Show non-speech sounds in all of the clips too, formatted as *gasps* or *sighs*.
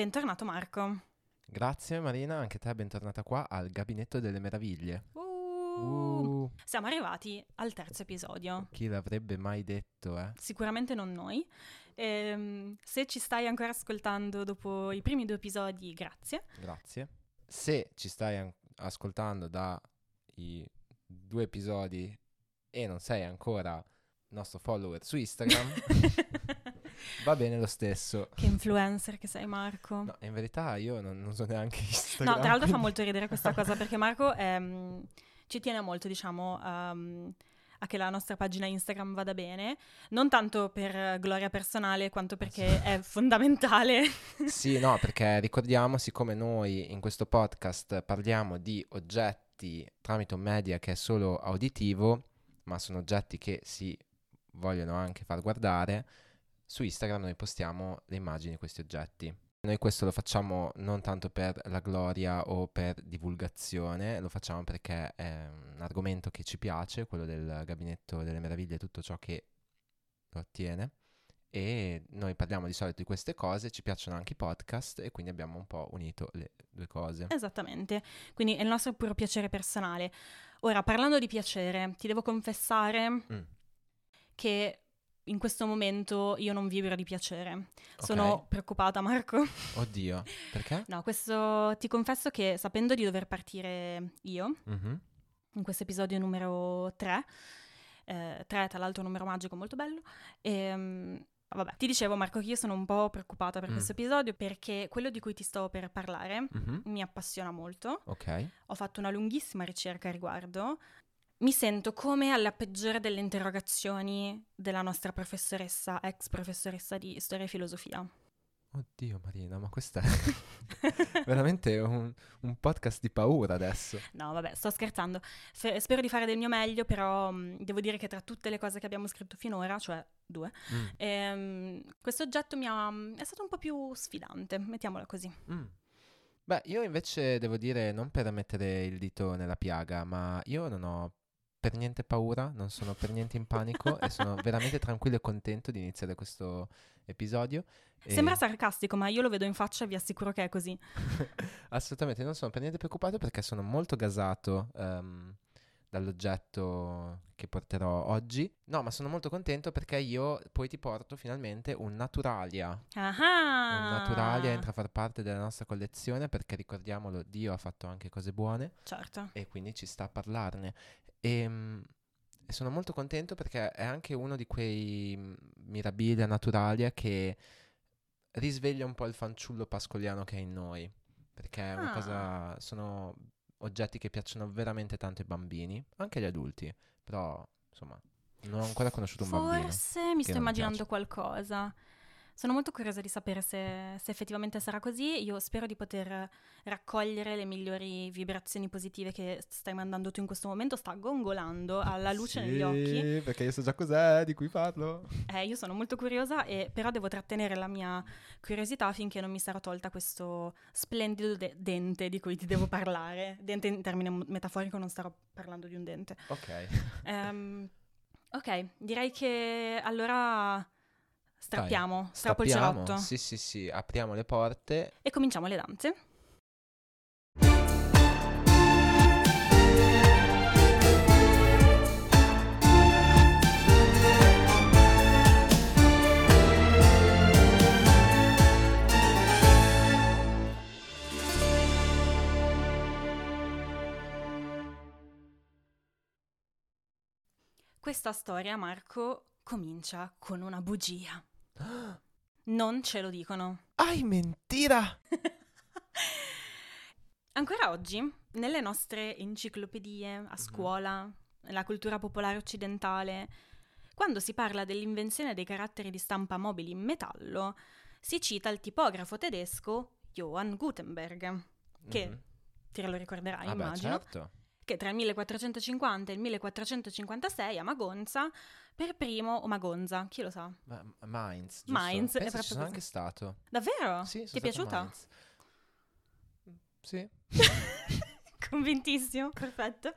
Bentornato Marco. Grazie Marina, anche te bentornata qua al Gabinetto delle Meraviglie. Uh, Uh, Siamo arrivati al terzo episodio. chi l'avrebbe mai detto, eh? Sicuramente non noi. Ehm, se ci stai ancora ascoltando dopo i primi due episodi, grazie. Grazie. Se ci stai an- ascoltando da i due episodi e non sei ancora nostro follower su Instagram, *laughs* va bene lo stesso. che influencer che sei Marco. No, in verità io non, non so neanche No, Instagram. tra l'altro fa molto ridere *laughs* questa cosa perché Marco ehm, ci tiene molto, diciamo, ehm, a che la nostra pagina Instagram vada bene, non tanto per gloria personale quanto perché è fondamentale. *laughs* Sì, no, perché ricordiamo, siccome noi in questo podcast parliamo di oggetti tramite un media che è solo auditivo, ma sono oggetti che si vogliono anche far guardare, su Instagram noi postiamo le immagini di questi oggetti. Noi questo lo facciamo non tanto per la gloria o per divulgazione, lo facciamo perché è un argomento che ci piace, quello del gabinetto delle meraviglie, tutto ciò che lo attiene e noi parliamo di solito di queste cose, ci piacciono anche i podcast e quindi abbiamo un po' unito le due cose. Esattamente, quindi è il nostro puro piacere personale. Ora, parlando di piacere, ti devo confessare Mm. che in questo momento io non vibro di piacere. Sono Ok. preoccupata, Marco. Oddio, perché? *laughs* No, questo ti confesso che sapendo di dover partire io Mhm. in questo episodio numero 3, 3 tra l'altro numero magico molto bello, ehm, vabbè, ti dicevo Marco che io sono un po' preoccupata per Mm. questo episodio perché quello di cui ti sto per parlare Mhm. mi appassiona molto. Ok. Ho fatto una lunghissima ricerca a riguardo. Mi sento come alla peggiore delle interrogazioni della nostra professoressa, ex professoressa di storia e filosofia. Oddio Marina, ma questo è *laughs* veramente un, un podcast di paura adesso. No, vabbè, sto scherzando. F- spero di fare del mio meglio, però mh, devo dire che tra tutte le cose che abbiamo scritto finora, cioè due, Mm. ehm, questo oggetto mi ha, è stato un po' più sfidante, mettiamola così. Mm. Beh, io invece devo dire, non per mettere il dito nella piaga, ma io non ho per niente paura, non sono per niente in panico e sono *laughs* veramente tranquillo e contento di iniziare questo episodio. e- Sembra sarcastico, ma io lo vedo in faccia e vi assicuro che è così. *laughs* Assolutamente, non sono per niente preoccupato perché sono molto gasato ehm, dall'oggetto che porterò oggi. No, ma sono molto contento perché io poi ti porto finalmente un Naturalia. Ah! Un Naturalia entra a far parte della nostra collezione perché ricordiamolo, Dio ha fatto anche cose buone Certo. e quindi ci sta a parlarne. E, mm, e sono molto contento perché è anche uno di quei mm, mirabilia Naturalia che risveglia un po' il fanciullo pascoliano che è in noi. Perché è una Ah. cosa. Sono oggetti che piacciono veramente tanto ai bambini, anche agli adulti. Però, insomma, non ho ancora conosciuto un bambino. Forse mi sto immaginando piace. qualcosa. Sono molto curiosa di sapere se, se effettivamente sarà così. Io spero di poter raccogliere le migliori vibrazioni positive che stai mandando tu in questo momento. Sta gongolando alla luce negli occhi. perché io so già cos'è di cui parlo. Eh, io sono molto curiosa, e, però devo trattenere la mia curiosità finché non mi sarà tolta questo splendido de- dente di cui ti devo *laughs* parlare. Dente in termine metaforico, non starò parlando di un dente. Ok. Ehm, ok, direi che allora strappiamo, strappo il cerotto Sì, sì, sì, apriamo le porte. e cominciamo le danze. Questa storia, Marco, comincia con una bugia. Non ce lo dicono. Ai, mentira! *laughs* Ancora oggi, nelle nostre enciclopedie, a scuola, nella cultura popolare occidentale, quando si parla dell'invenzione dei caratteri di stampa mobili in metallo, si cita il tipografo tedesco Johann Gutenberg, che Mhm. te lo ricorderai, Ah beh, immagino, certo. Che tra il 1450 e il 1456 a Magonza, per primo, o Magonza, chi lo sa? Ma, Mainz, giusto? Mainz, è Penso ci sono anche stato. Davvero? Sì, Ti è piaciuta? Mainz. Sì. *laughs* Convintissimo, perfetto.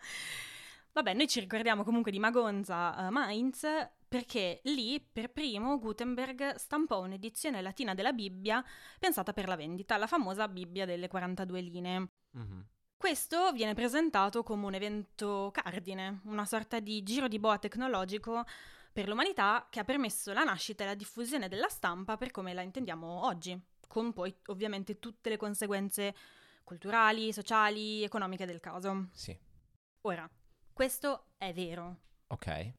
Vabbè, noi ci ricordiamo comunque di Magonza, eh, Mainz, perché lì per primo Gutenberg stampò un'edizione latina della Bibbia pensata per la vendita, la famosa Bibbia delle 42 linee. Mm-hmm. Questo viene presentato come un evento cardine, una sorta di giro di boa tecnologico per l'umanità che ha permesso la nascita e la diffusione della stampa per come la intendiamo oggi, con poi ovviamente tutte le conseguenze culturali, sociali, economiche del caso. Sì. Ora, questo è vero, Ok.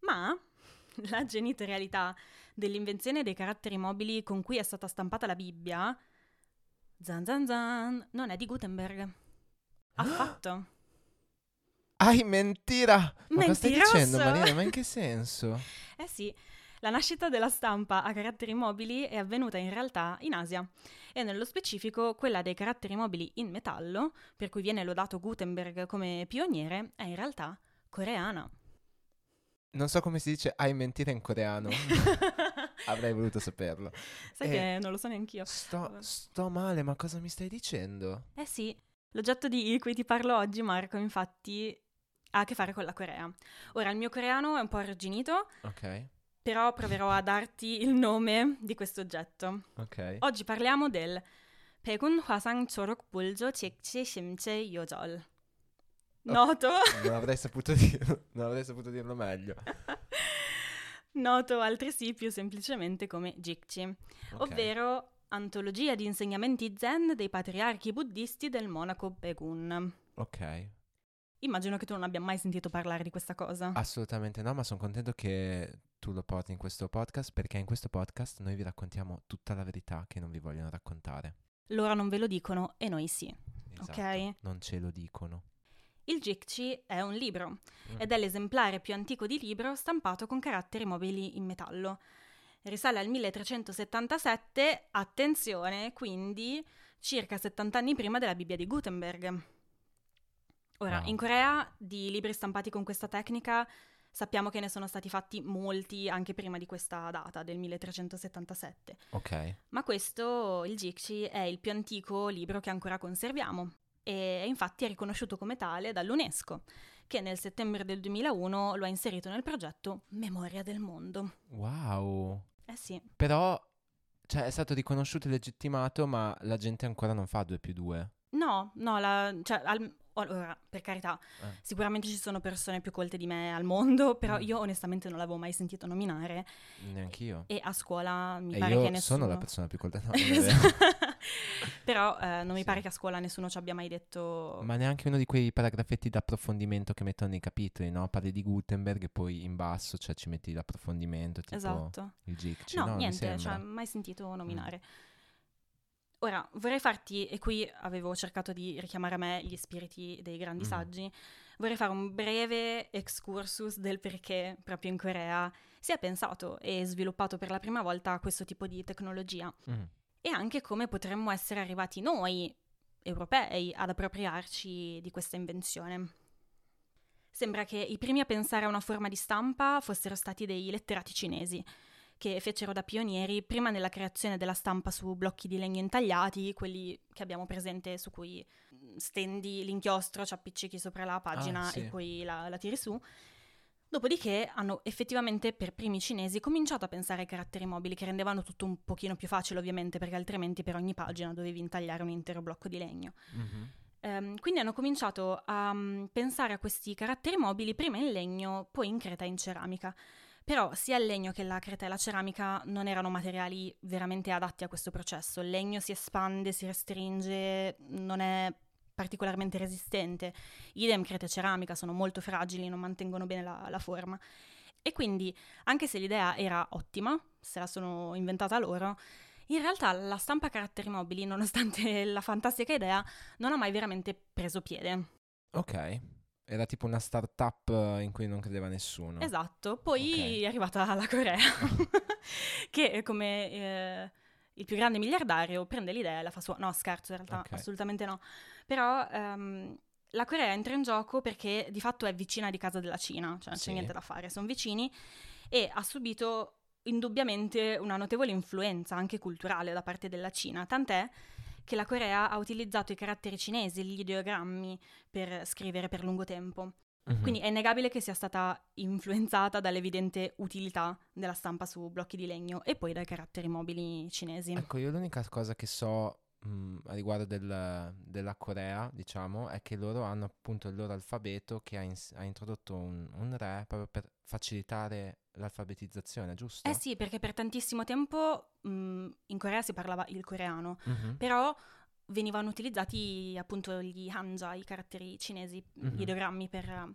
ma *laughs* la genitorialità dell'invenzione dei caratteri mobili con cui è stata stampata la Bibbia, zan zan zan, non è di Gutenberg. Affatto. Ai, mentira! Ma cosa stai dicendo, Marina? Ma in che senso? *laughs* Eh sì, la nascita della stampa a caratteri mobili è avvenuta in realtà in Asia e nello specifico quella dei caratteri mobili in metallo, per cui viene lodato Gutenberg come pioniere, è in realtà coreana. Non so come si dice ai, mentira in coreano. *laughs* Avrei voluto saperlo. Sai Eh, che non lo so neanch'io. Sto, sto male, ma cosa mi stai dicendo? Eh sì, L'oggetto di cui ti parlo oggi, Marco, infatti, ha a che fare con la Corea. Ora, il mio coreano è un po' arrugginito. Ok. Però proverò a darti il nome di questo oggetto. Ok. Oggi parliamo del Pegun Hwasang Chorok Buljo Chekche Shimche Yojol. Noto. non, avrei saputo dir- non avrei saputo dirlo meglio. *laughs* Noto altresì più semplicemente come Jikchi, okay. ovvero antologia di insegnamenti zen dei patriarchi buddisti del monaco Begun. Ok. Immagino che tu non abbia mai sentito parlare di questa cosa. Assolutamente no, ma sono contento che tu lo porti in questo podcast perché in questo podcast noi vi raccontiamo tutta la verità che non vi vogliono raccontare. Loro non ve lo dicono e noi sì. Esatto, Ok. Non ce lo dicono. Il Jikchi è un libro Mm. ed è l'esemplare più antico di libro stampato con caratteri mobili in metallo. Risale al 1377, attenzione, quindi circa 70 anni prima della Bibbia di Gutenberg. Ora, Wow. in Corea di libri stampati con questa tecnica sappiamo che ne sono stati fatti molti anche prima di questa data, del 1377. Ok. Ma questo, il Jikchi, è il più antico libro che ancora conserviamo e infatti è riconosciuto come tale dall'UNESCO, che nel settembre del 2001 lo ha inserito nel progetto Memoria del Mondo. Wow. Eh sì, Però, cioè, è stato riconosciuto e legittimato, ma la gente ancora non fa 2 più 2. no, no, la- cioè, al- ora, per carità, Eh. sicuramente ci sono persone più colte di me al mondo, *laughs* però Mm. io onestamente non l'avevo mai sentito nominare Neanch'io. e a scuola mi E pare che nessuno... sono la persona più colta. No, *laughs* vero. *laughs* però eh, non mi Sì. pare che a scuola nessuno ci abbia mai detto... Ma neanche uno di quei paragrafetti d'approfondimento che mettono nei capitoli, no? Parli di Gutenberg e poi in basso, cioè ci metti l'approfondimento, tipo Esatto. il Jikchi. No, no, niente, cioè, mai sentito nominare. Ora, vorrei farti, e qui avevo cercato di richiamare a me gli spiriti dei grandi Mm. saggi, vorrei fare un breve excursus del perché proprio in Corea si è pensato e sviluppato per la prima volta questo tipo di tecnologia Mm. E anche come potremmo essere arrivati noi, europei, ad appropriarci di questa invenzione. Sembra che i primi a pensare a una forma di stampa fossero stati dei letterati cinesi, che fecero da pionieri prima nella creazione della stampa su blocchi di legno intagliati, quelli che abbiamo presente su cui stendi l'inchiostro, ci appiccichi sopra la pagina Ah, sì. e poi la, la tiri su. Dopodiché hanno effettivamente per primi cinesi cominciato a pensare ai caratteri mobili che rendevano tutto un pochino più facile ovviamente perché altrimenti per ogni pagina dovevi intagliare un intero blocco di legno. Mhm. Ehm, quindi hanno cominciato a mm, pensare a questi caratteri mobili prima in legno, poi in creta e in ceramica. Però sia il legno che la creta e la ceramica non erano materiali veramente adatti a questo processo. Il legno si espande, si restringe, non è particolarmente resistente. Idem creta e ceramica sono molto fragili, non mantengono bene la, la forma. E quindi, anche se l'idea era ottima, se la sono inventata loro, in realtà la stampa a caratteri mobili, nonostante *laughs* la fantastica idea, non ha mai veramente preso piede. Ok. Era tipo una startup eh, in cui non credeva nessuno. Esatto, poi Ok. è arrivata la Corea, *laughs* che come eh, il più grande miliardario prende l'idea e la fa sua. No, scherzo, in realtà Ok. assolutamente no. Però ehm, la Corea entra in gioco perché di fatto è vicina di casa della Cina, cioè non Sì. c'è niente da fare, sono vicini e ha subito indubbiamente una notevole influenza anche culturale da parte della Cina, tant'è che la Corea ha utilizzato i caratteri cinesi, gli ideogrammi, per scrivere per lungo tempo. Mhm. Quindi è innegabile che sia stata influenzata dall'evidente utilità della stampa su blocchi di legno e poi dai caratteri mobili cinesi. Ecco, io l'unica cosa che so mh, a riguardo del- della Corea, diciamo, è che loro hanno appunto il loro alfabeto che ha, ins- ha introdotto un, un re proprio per facilitare l'alfabetizzazione, giusto? Eh sì, perché per tantissimo tempo mh, in Corea si parlava il coreano, Mhm. però venivano utilizzati appunto gli hanja, i caratteri cinesi, Mhm. gli ideogrammi per,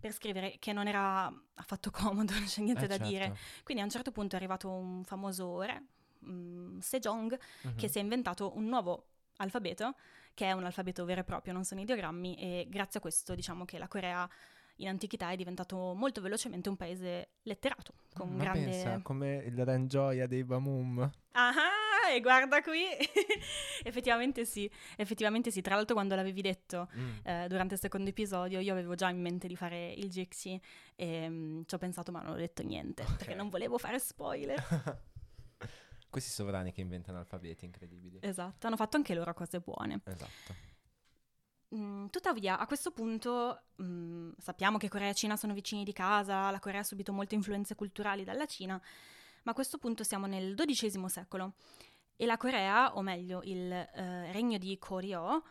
per scrivere, che non era affatto comodo, *laughs* non c'è niente Eh, da certo. dire. Quindi a un certo punto è arrivato un famoso re, mh, Sejong, che Mhm. si è inventato un nuovo alfabeto, che è un alfabeto vero e proprio, non sono ideogrammi, e grazie a questo diciamo che la Corea in antichità è diventato molto velocemente un paese letterato, con Ma grande... pensa, come il Rangioia dei Bamum. Ah, e guarda qui! *laughs* effettivamente sì, effettivamente sì. Tra l'altro quando l'avevi detto Mm. eh, durante il secondo episodio io avevo già in mente di fare il Jixi e mm, ci ho pensato ma non ho detto niente, perché Ok. non volevo fare spoiler. *laughs* Questi sovrani che inventano alfabeti incredibili. esatto, hanno fatto anche loro cose buone. Esatto. Mm, tuttavia, a questo punto mm, sappiamo che Corea e Cina sono vicini di casa, la Corea ha subito molte influenze culturali dalla Cina, ma a questo punto siamo nel XII secolo e la Corea, o meglio il eh, regno di Koryo,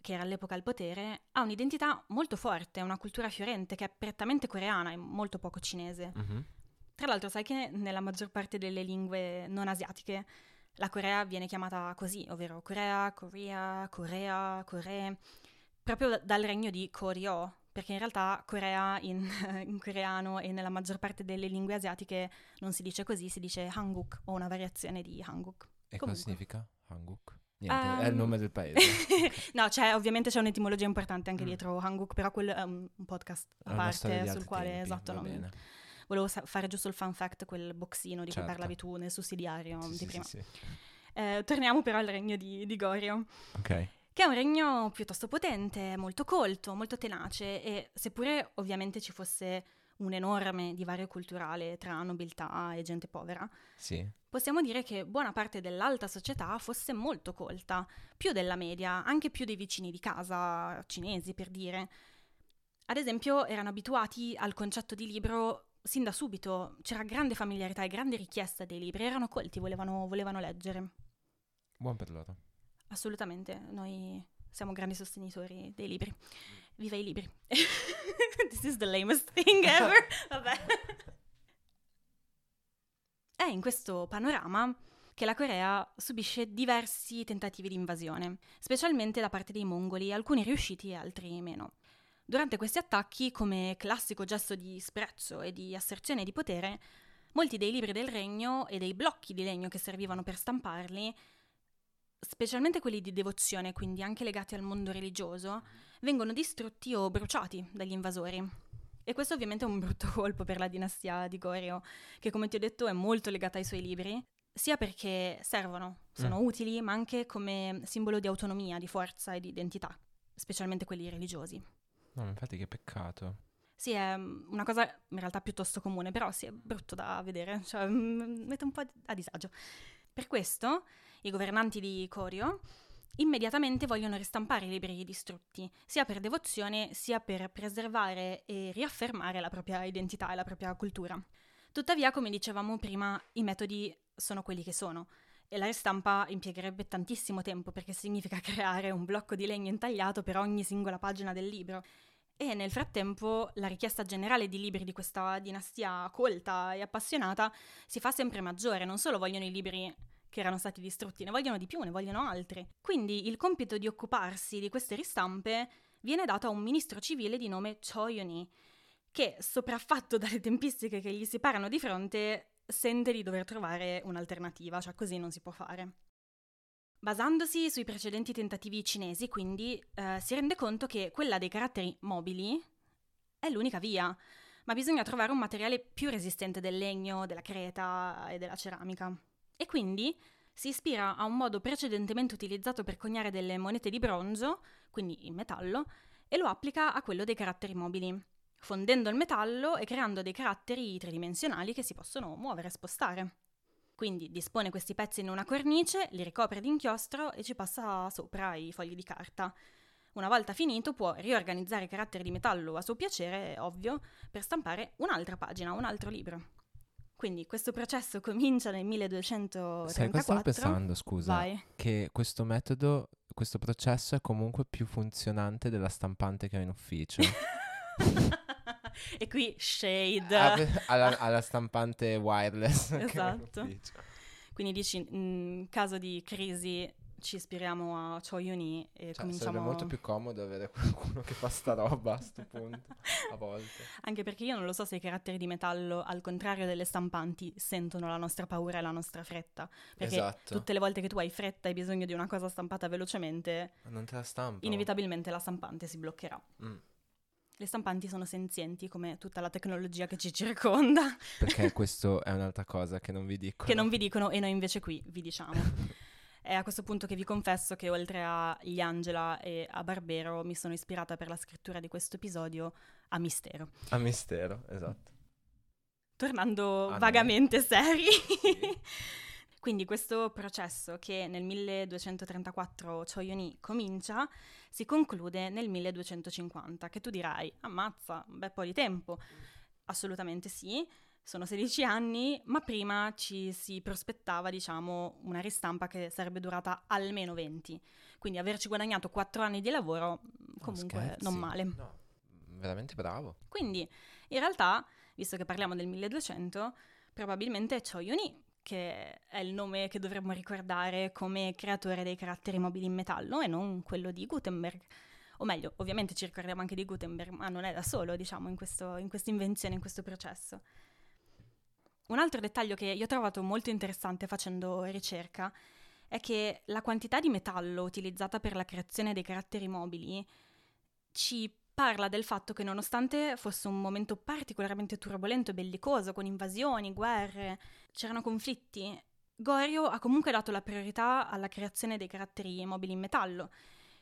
che era all'epoca al potere, ha un'identità molto forte, una cultura fiorente che è prettamente coreana e molto poco cinese. Mhm. Tra l'altro, sai che nella maggior parte delle lingue non asiatiche la Corea viene chiamata così, ovvero Corea, Corea, Corea, Corea, proprio da- dal regno di Koryo, perché in realtà Corea in, *laughs* in coreano e nella maggior parte delle lingue asiatiche non si dice così, si dice Hanguk o una variazione di Hanguk. E Comunque. cosa significa Hanguk? Niente, è il Ehm, nome del paese. *laughs* no, c'è, ovviamente c'è un'etimologia importante anche Mm. dietro Hanguk, però quello è un, podcast a parte sul quale, tempi, esatto, non- bene. Volevo sa- fare giusto il fun fact, quel boxino di Certo. cui parlavi tu nel sussidiario Sì, di sì, prima. sì. Eh, torniamo però al regno di, di Goryeo, Ok. che è un regno piuttosto potente, molto colto, molto tenace e seppure ovviamente ci fosse un enorme divario culturale tra nobiltà e gente povera, Sì. possiamo dire che buona parte dell'alta società fosse molto colta, più della media, anche più dei vicini di casa cinesi per dire. Ad esempio erano abituati al concetto di libro sin da subito, c'era grande familiarità e grande richiesta dei libri, erano colti, volevano, volevano leggere. Buon per loro. Assolutamente, noi siamo grandi sostenitori dei libri. Viva i libri. *laughs* This is the lamest thing ever. *laughs* Vabbè. È in questo panorama che la Corea subisce diversi tentativi di invasione, specialmente da parte dei mongoli, alcuni riusciti e altri meno. Durante questi attacchi, come classico gesto di sprezzo e di asserzione di potere, molti dei libri del regno e dei blocchi di legno che servivano per stamparli specialmente quelli di devozione, quindi anche legati al mondo religioso, vengono distrutti o bruciati dagli invasori. E questo ovviamente è un brutto *laughs* colpo per la dinastia di Goryeo, che come ti ho detto è molto legata ai suoi libri, sia perché servono, sono Mm. utili, ma anche come simbolo di autonomia, di forza e di identità, specialmente quelli religiosi. No, infatti che peccato. Sì, è mm, una cosa in realtà piuttosto comune, però sì, è brutto da vedere, *laughs* cioè mm, mette un po' a disagio. Per questo i governanti di Corio immediatamente vogliono ristampare i libri distrutti, sia per devozione sia per preservare e riaffermare la propria identità e la propria cultura. Tuttavia, come dicevamo prima, i metodi sono quelli che sono e la ristampa impiegherebbe tantissimo tempo perché significa *laughs* creare un blocco di legno intagliato per ogni singola pagina del libro. E nel frattempo la richiesta generale di libri di questa dinastia colta e appassionata si fa sempre maggiore, non solo vogliono i libri che erano stati distrutti, ne vogliono di più, ne vogliono altri. Quindi il compito di occuparsi di queste ristampe viene dato a un ministro civile di nome Cho Yoni, che, sopraffatto dalle tempistiche che gli si parano di fronte, sente di dover trovare un'alternativa, cioè così non si può fare. Basandosi sui precedenti tentativi cinesi, quindi, eh, si rende conto che quella dei caratteri mobili è l'unica via, ma bisogna trovare un materiale più resistente del legno, della creta e della ceramica. E quindi si ispira a un modo precedentemente utilizzato per coniare delle monete di bronzo, quindi in metallo, e lo applica a quello dei caratteri mobili, fondendo il metallo e creando dei caratteri tridimensionali che si possono muovere e spostare. Quindi dispone questi pezzi in una cornice, li ricopre di inchiostro e ci passa sopra i fogli di carta. Una volta finito può riorganizzare i caratteri di metallo a suo piacere, ovvio, per stampare un'altra pagina, un altro libro. Quindi questo processo comincia nel 1234. Sai cosa stavo pensando, scusa? Vai. Che questo metodo, questo processo è comunque più funzionante della stampante che ho in ufficio. *laughs* e qui shade. Beh, alla, alla stampante wireless. *laughs* Esatto. Quindi dici, in caso di crisi ci ispiriamo a Cho Yun-hee e Cioè, cominciamo... sarebbe molto più comodo avere qualcuno che fa sta roba a sto punto, a volte. *laughs* Anche perché io non lo so se i caratteri di metallo, al contrario delle stampanti, sentono la nostra paura e la nostra fretta. Perché esatto. tutte le volte che tu hai fretta e hai bisogno di una cosa stampata velocemente, non te la stampo. inevitabilmente la stampante si bloccherà. Mm. Le stampanti sono senzienti come tutta la tecnologia che ci circonda, Perché *laughs* questo è un'altra cosa che non vi dico. che non vi dicono e noi invece qui vi diciamo. *laughs* È a questo punto che vi confesso che oltre a Gli Angela e a Barbero mi sono ispirata per la scrittura di questo episodio a Mistero. A mistero, esatto. Tornando A noi. vagamente seri. *laughs* Quindi questo processo che nel 1234 Cho Yun-hee comincia si conclude nel 1250, che tu dirai, ammazza, un bel po' di tempo. Assolutamente sì, sono 16 anni, ma prima ci si prospettava, diciamo, una ristampa che sarebbe durata almeno 20. Quindi averci guadagnato 4 anni di lavoro, No, comunque scherzi. non male. No, veramente bravo. Quindi, in realtà, visto che parliamo del 1200, probabilmente è Cho Yun-hee, che è il nome che dovremmo ricordare come creatore dei caratteri mobili in metallo e non quello di Gutenberg. O meglio, ovviamente ci ricordiamo anche di Gutenberg, ma non è da solo, diciamo, in, questo- in questa invenzione, in questo processo. Un altro dettaglio che io ho trovato molto interessante facendo ricerca è che la quantità di metallo utilizzata per la creazione dei caratteri mobili ci parla del fatto che nonostante fosse un momento particolarmente turbolento e bellicoso, con invasioni, guerre, c'erano conflitti, Goryeo ha comunque dato la priorità alla creazione dei caratteri mobili in metallo,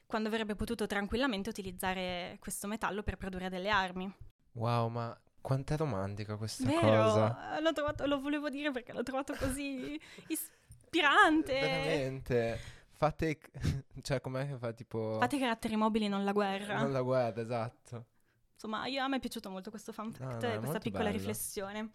quando avrebbe potuto tranquillamente utilizzare questo metallo per produrre delle armi. Wow, ma quanto è romantica questa Vero? cosa. L'ho trovato- lo volevo dire perché l'ho trovato così ispirante. Veramente. Fate... *laughs* Cioè, com'è che fa tipo... Fate caratteri mobili, non la guerra. Non la guarda, esatto. Insomma, io, a me è piaciuto molto questo fun fact No, no, questa piccola bello. riflessione.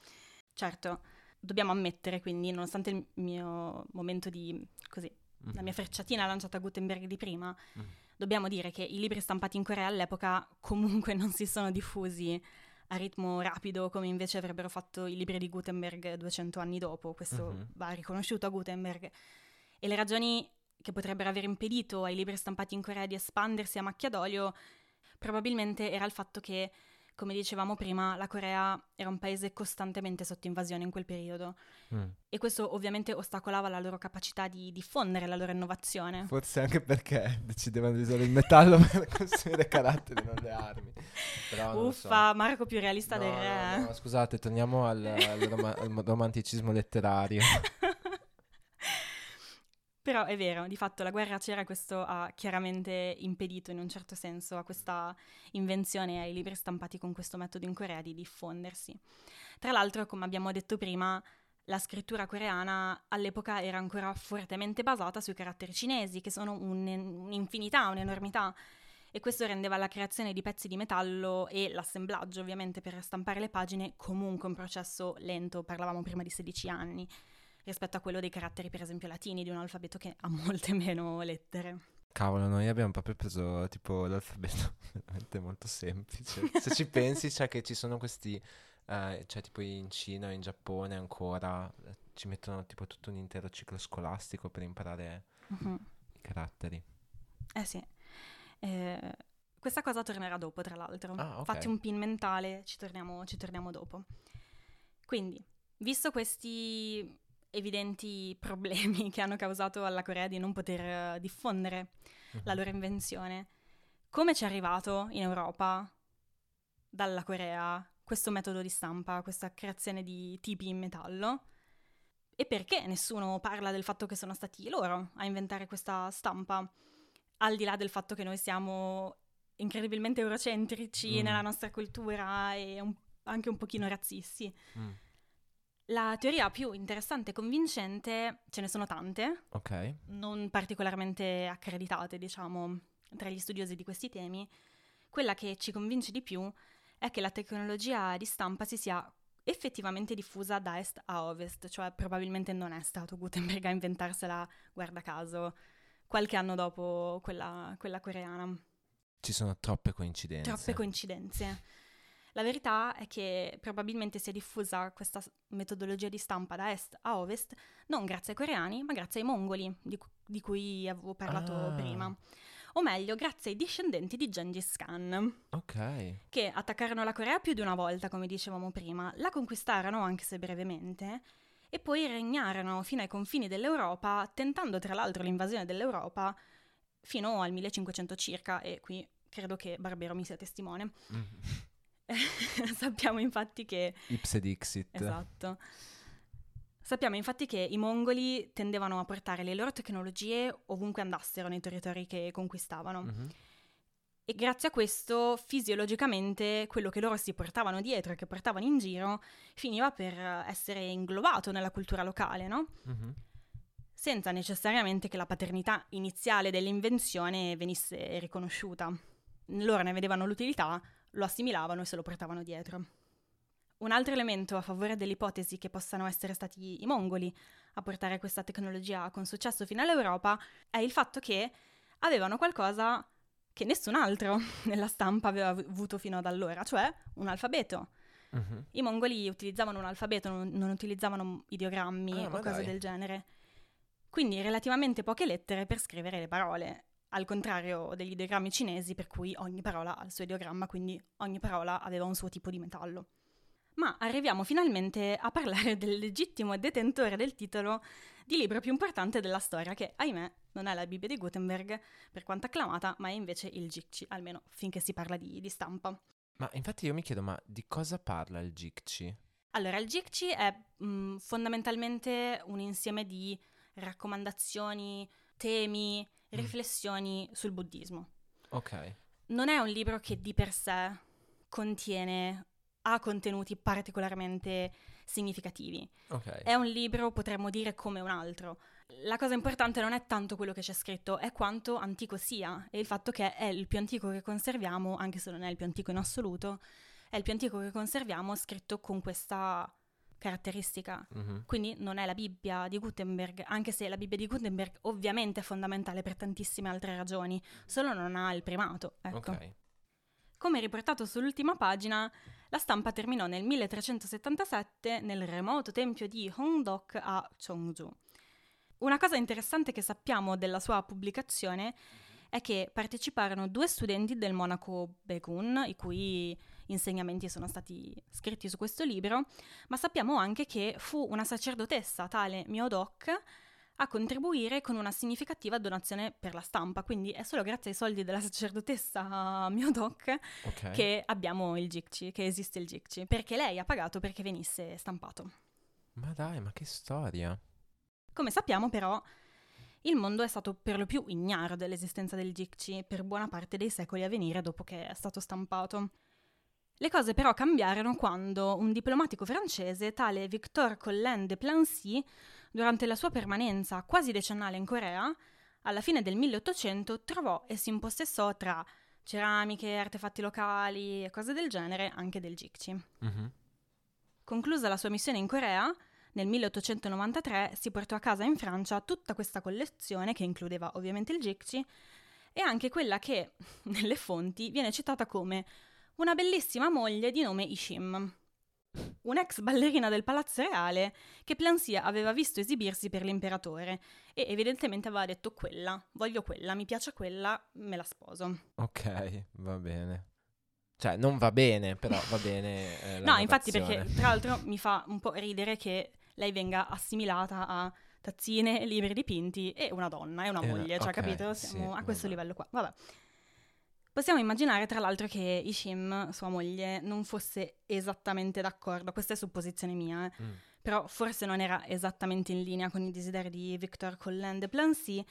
Certo, dobbiamo ammettere quindi, nonostante il mio momento di, così, la mia frecciatina lanciata a Gutenberg di prima, Mm. dobbiamo dire che i libri stampati in Corea all'epoca comunque non si sono diffusi a ritmo rapido come invece avrebbero fatto i libri di Gutenberg 200 anni dopo. Questo Mhm. va riconosciuto a Gutenberg. E le ragioni che potrebbero aver impedito ai libri stampati in Corea di espandersi a macchia d'olio probabilmente era il fatto che, come dicevamo prima, la Corea era un paese costantemente sotto invasione in quel periodo Mm. e questo ovviamente ostacolava la loro capacità di diffondere la loro innovazione. Forse anche perché *laughs* decidevano di usare il metallo per *laughs* costruire caratteri, non le armi. Però lo so. Uffa, Marco più realista No, del no, re. no, scusate, torniamo al, al roma- al romanticismo letterario. *laughs* Però è vero, di fatto la guerra c'era e questo ha chiaramente impedito in un certo senso a questa invenzione e ai libri stampati con questo metodo in Corea di diffondersi. Tra l'altro, come abbiamo detto prima, la scrittura coreana all'epoca era ancora fortemente basata sui caratteri cinesi, che sono un- un'infinità, un'enormità. E questo rendeva la creazione di pezzi di metallo e l'assemblaggio, ovviamente, per stampare le pagine comunque un processo lento, parlavamo prima di 16 anni rispetto a quello dei caratteri, per esempio, latini, di un alfabeto che ha molte meno lettere. Cavolo, noi abbiamo proprio preso tipo l'alfabeto *laughs* veramente molto semplice. Se ci *laughs* pensi, c'è che ci sono questi, eh, cioè tipo in Cina o in Giappone ancora, eh, ci mettono tipo tutto un intero ciclo scolastico per imparare Mhm. i caratteri. Eh sì. Eh, questa cosa tornerà dopo, tra l'altro. Ah, ok. Fatti un pin mentale, ci torniamo, ci torniamo dopo. Quindi, visto questi evidenti problemi *laughs* che hanno causato alla Corea di non poter eh, diffondere la Mhm. loro invenzione, come ci è arrivato in Europa dalla Corea questo metodo di stampa, questa creazione di tipi in metallo? E perché nessuno parla del fatto che sono stati loro a inventare questa stampa? Al di là del fatto che noi siamo incredibilmente eurocentrici Mm. nella nostra cultura e un- anche un pochino razzisti. Mm, La teoria più interessante e convincente, ce ne sono tante, Ok. non particolarmente accreditate, diciamo, tra gli studiosi di questi temi, quella che ci convince di più è che la tecnologia di stampa si sia effettivamente diffusa da est a ovest, cioè probabilmente non è stato Gutenberg a inventarsela, guarda caso, qualche anno dopo quella, quella coreana. Ci sono troppe coincidenze. Troppe coincidenze. La verità è che probabilmente si è diffusa questa metodologia di stampa da est a ovest non grazie ai coreani, ma grazie ai mongoli, di, cu- di cui avevo parlato Ah. prima. O meglio, grazie ai discendenti di Gengis Khan, Ok. che attaccarono la Corea più di una volta, come dicevamo prima, la conquistarono anche se brevemente, e poi regnarono fino ai confini dell'Europa, tentando tra l'altro l'invasione dell'Europa fino al 1500 circa, e qui credo che Barbero mi sia testimone. Mm. *laughs* Sappiamo infatti che Ipse dixit. Esatto. Sappiamo infatti che i mongoli tendevano a portare le loro tecnologie ovunque andassero nei territori che conquistavano Mhm. e grazie a questo fisiologicamente quello che loro si portavano dietro e che portavano in giro finiva per essere inglobato nella cultura locale, no? Mhm. Senza necessariamente che la paternità iniziale dell'invenzione venisse riconosciuta. Loro ne vedevano l'utilità, lo assimilavano e se lo portavano dietro. Un altro elemento a favore dell'ipotesi che possano essere stati i mongoli a portare questa tecnologia con successo fino all'Europa è il fatto che avevano qualcosa che nessun altro *laughs* nella stampa aveva av- avuto fino ad allora, cioè un alfabeto. Mhm. I mongoli utilizzavano un alfabeto, non, non utilizzavano ideogrammi Ah, o cose dai. del genere. Quindi relativamente poche lettere per scrivere le parole, al contrario degli ideogrammi cinesi per cui ogni parola ha il suo ideogramma, quindi ogni parola aveva un suo tipo di metallo. Ma arriviamo finalmente a parlare *laughs* del legittimo detentore del titolo di libro più importante della storia, che ahimè non è la Bibbia di Gutenberg, per quanto acclamata, ma è invece il Gicci, almeno finché si parla di, di stampa. Ma infatti io mi chiedo, ma di cosa parla il Gicci? Allora, il Gicci è mh, fondamentalmente un insieme di raccomandazioni, temi, Mm. Riflessioni sul buddismo. Ok. Non è un libro che di per sé contiene, ha contenuti particolarmente significativi. Ok. È un libro, potremmo dire, come un altro. La cosa importante non è tanto quello che c'è scritto, è quanto antico sia e il fatto che è il più antico che conserviamo, anche se non è il più antico in assoluto, è il più antico che conserviamo scritto con questa caratteristica. Mhm. Quindi non è la Bibbia di Gutenberg, anche se la Bibbia di Gutenberg ovviamente è fondamentale per tantissime altre ragioni, solo non ha il primato. Ecco. Ok. Come riportato sull'ultima pagina, la stampa terminò nel 1377 nel remoto tempio di Hongdok a Cheongju. Una cosa interessante che sappiamo della sua pubblicazione è che parteciparono due studenti del monaco Begun, i cui insegnamenti sono stati scritti su questo libro, ma sappiamo anche che fu una sacerdotessa, tale Miodok, a contribuire con una significativa donazione per la stampa, quindi è solo grazie ai soldi della sacerdotessa Miodok Ok. che abbiamo il Gicci, che esiste il Gicci, perché lei ha pagato perché venisse stampato. Ma dai, ma che storia. Come sappiamo però, il mondo è stato per lo più ignaro dell'esistenza del Gicci per buona parte dei secoli a venire dopo che è stato stampato. Le cose però cambiarono quando un diplomatico francese, tale Victor Collen de Plancy, durante la sua permanenza quasi decennale in Corea, alla fine del 1800 trovò e si impossessò tra ceramiche, artefatti locali e cose del genere anche del Gicci. Mhm. Conclusa la sua missione in Corea, nel 1893 si portò a casa in Francia tutta questa collezione che includeva ovviamente il Gicci e anche quella che *laughs* nelle fonti viene citata come una bellissima moglie di nome Ishim, un'ex ballerina del palazzo reale che Plancia aveva visto esibirsi per l'imperatore e evidentemente aveva detto quella, voglio quella, mi piace quella, me la sposo. Ok, va bene. Cioè, non va bene, però va bene. eh, *laughs* No, infatti perché tra l'altro mi fa un po' ridere che lei venga assimilata a tazzine, libri dipinti e una donna, è una Eh, moglie, cioè ok, capito? sì, Siamo a questo vabbè. livello qua. Vabbè. Possiamo immaginare tra l'altro che Ishim, sua moglie, non fosse esattamente d'accordo, questa è supposizione mia, eh, Mm. però forse non era esattamente in linea con i desideri di Victor Collen de Plancy,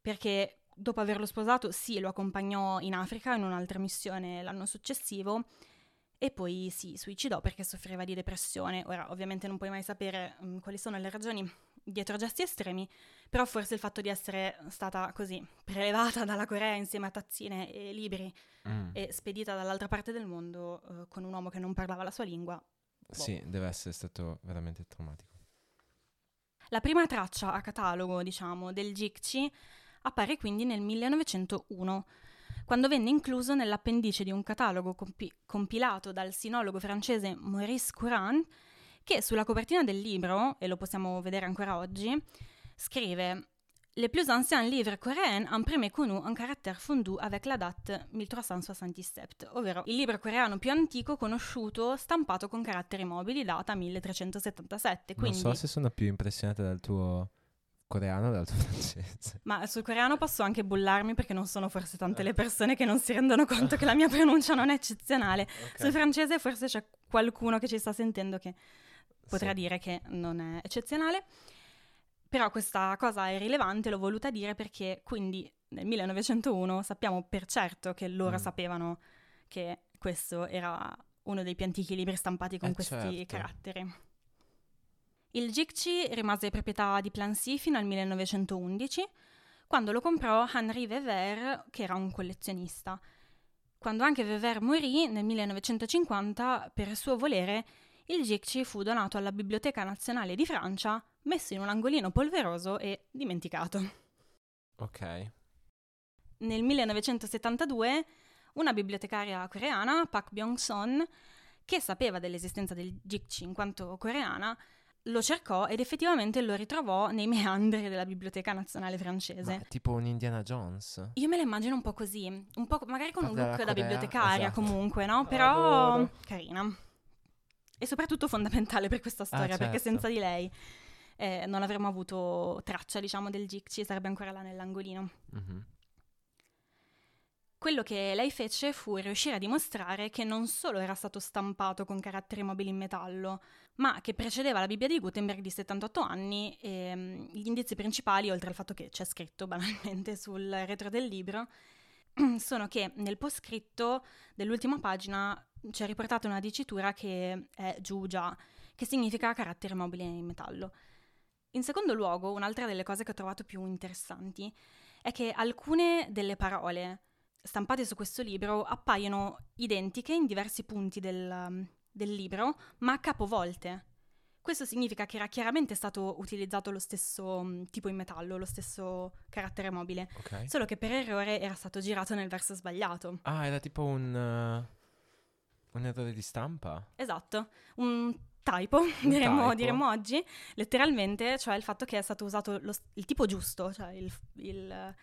perché dopo averlo sposato, sì, lo accompagnò in Africa in un'altra missione l'anno successivo e poi si suicidò perché soffriva di depressione. Ora, ovviamente non puoi mai sapere mm, quali sono le ragioni dietro gesti estremi, però forse il fatto di essere stata così prelevata *laughs* dalla Corea insieme a tazzine e libri Mm. e spedita dall'altra parte del mondo eh, con un uomo che non parlava la sua lingua. Sì, deve essere stato veramente traumatico. La prima traccia a catalogo, diciamo, del Jikchi appare quindi nel 1901, quando venne incluso nell'appendice di un catalogo compi- compilato dal sinologo francese Maurice Courant, che sulla copertina del libro, e lo possiamo vedere ancora oggi, scrive Les plus anciens livres coréens ont premier connu un caractère fondu avec la date 1377, ovvero il libro coreano più antico conosciuto stampato con caratteri mobili, data 1377. Quindi, Non so se sono più impressionato dal tuo coreano o dal tuo *laughs* francese. Ma sul coreano posso anche bullarmi perché non sono forse tante le persone che non si rendono conto che la mia pronuncia non è eccezionale. *laughs* Sul francese forse c'è qualcuno che ci sta sentendo che potrà Sì. dire che non è eccezionale. Però questa cosa è rilevante, l'ho voluta dire perché quindi nel 1901 sappiamo per certo che loro Mm. sapevano che questo era uno dei più antichi libri stampati con Eh, questi certo. caratteri. Il Jikchi rimase proprietà di Plancy fino al 1911, quando lo comprò Henri Wever, che era un collezionista. Quando anche Wever morì nel 1950, per suo volere, il Jikchi fu donato alla Biblioteca Nazionale di Francia, messo in un angolino polveroso e dimenticato. Ok. Nel 1972 una bibliotecaria coreana, Pak Byung-son, che sapeva dell'esistenza del Jikchi in quanto coreana, lo cercò ed effettivamente lo ritrovò nei meandri della Biblioteca Nazionale francese. Ma tipo un Indiana Jones. Io me la immagino un po' così, un po' magari con un Parla look della da bibliotecaria esatto. comunque, no? Però Adoro. carina. E soprattutto fondamentale per questa storia, perché certo. senza di lei eh, non avremmo avuto traccia, diciamo, del Jikchi, sarebbe ancora là nell'angolino. Mhm. Quello che lei fece fu riuscire a dimostrare che non solo era stato stampato con caratteri mobili in metallo, ma che precedeva la Bibbia di Gutenberg di 78 anni e mm, gli indizi principali, oltre al fatto che c'è scritto banalmente *laughs* sul retro del libro, *clears throat* sono che nel poscritto dell'ultima pagina c'è riportata una dicitura che è Giugia, che significa caratteri mobili in metallo. In secondo luogo, un'altra delle cose che ho trovato più interessanti è che alcune delle parole stampate su questo libro appaiono identiche in diversi punti del, del libro, ma capovolte. Questo significa che era chiaramente stato utilizzato lo stesso um, tipo in metallo, lo stesso carattere mobile, Ok. solo che per errore era stato girato nel verso sbagliato. Ah, era tipo un... eh, un errore di stampa? Esatto, un typo, *laughs* diremmo, typo. diremmo oggi, letteralmente, cioè il fatto che è stato usato lo il tipo giusto, cioè il, il, eh,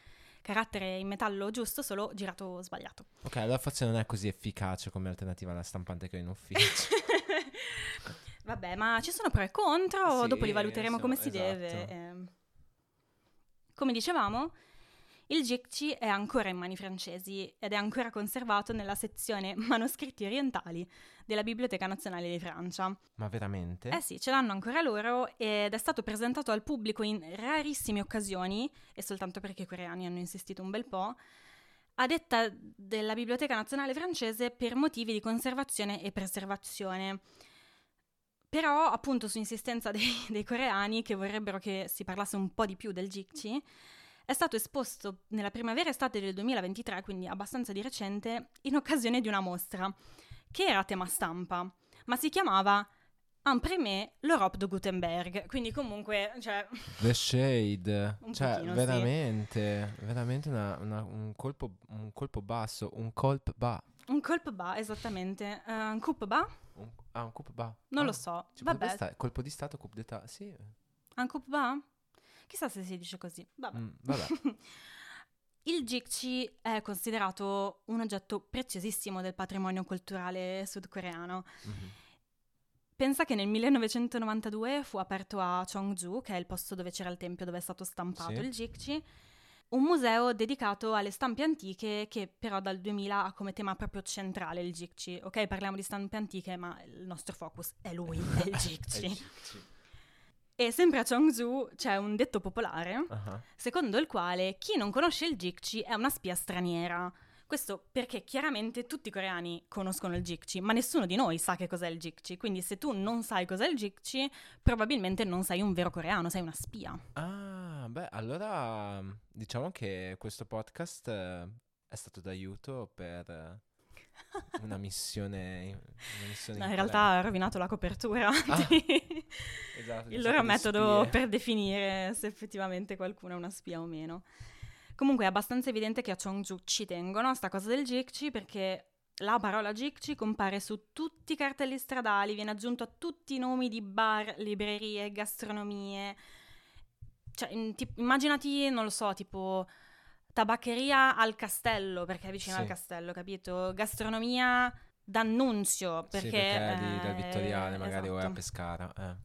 carattere in metallo giusto, solo girato sbagliato. Ok, allora forse non è così efficace come alternativa alla stampante che ho in ufficio. *laughs* Vabbè, ma ci sono pro e contro, Sì, dopo li valuteremo so- come si esatto. deve. ehm. Come dicevamo, il Jikchi è ancora in mani francesi ed è ancora conservato nella sezione *laughs* manoscritti orientali della Biblioteca Nazionale di Francia. Ma veramente? Eh sì, ce l'hanno ancora loro ed è stato presentato al pubblico in rarissime occasioni, e soltanto perché i coreani hanno insistito un bel po', a detta della Biblioteca Nazionale Francese per motivi di conservazione e preservazione. Però, appunto, su insistenza dei, dei coreani che vorrebbero che si parlasse un po' di più del Jikchi, è stato esposto nella primavera estate del 2023, quindi abbastanza di recente, in occasione di una mostra che era a tema stampa, ma si chiamava Imprimé l'Europe de Gutenberg, quindi comunque, cioè, The Shade. *laughs* Cioè, pochino, sì. veramente, veramente una- una- un, colpo, un colpo basso, un colp ba. un colpo bas, esattamente, Eh, un coup bas? Un, ah, un colp ba. Non Ah, lo so, vabbè, stare- colpo di stato, coup d'etat, sì. un coup bas? Chissà se si dice così, vabbè. Mm, vabbè. *laughs* Il Jikchi è considerato un oggetto preziosissimo del patrimonio culturale sudcoreano. Mhm. Pensa che nel 1992 fu aperto a Cheongju, che è il posto dove c'era il tempio dove è stato stampato Sì. il Jikchi, un museo dedicato alle stampe antiche che però dal 2000 ha come tema proprio centrale il Jikchi. Ok, parliamo di stampe antiche, ma il nostro focus è lui, è il *laughs* Jikchi. E sempre a Cheongju c'è un detto popolare Ah, secondo il quale chi non conosce il Jikchi è una spia straniera. Questo perché chiaramente tutti i coreani conoscono il Jikchi, ma nessuno di noi sa che cos'è il Jikchi. Quindi se tu non sai cos'è il Jikchi, probabilmente non sei un vero coreano, sei una spia. Ah, beh, allora diciamo che questo podcast eh, è stato d'aiuto per eh, *laughs* una missione, una missione No, in realtà ha rovinato la copertura Ah, *laughs* di- esatto, il loro metodo per definire se effettivamente qualcuno è una spia o meno. Comunque è abbastanza evidente che a Cheongju ci tengono a sta cosa del Jikchi perché la parola Jikchi compare su tutti i cartelli stradali, viene aggiunto a tutti i nomi di bar, librerie, gastronomie. Cioè, in- ti- immaginati, non lo so, tipo tabaccheria al castello, perché è vicino Sì. al castello, capito? Gastronomia d'annunzio, perché... sì, perché è lì dal eh, Vittoriale, magari o è a esatto. Pescara. eh.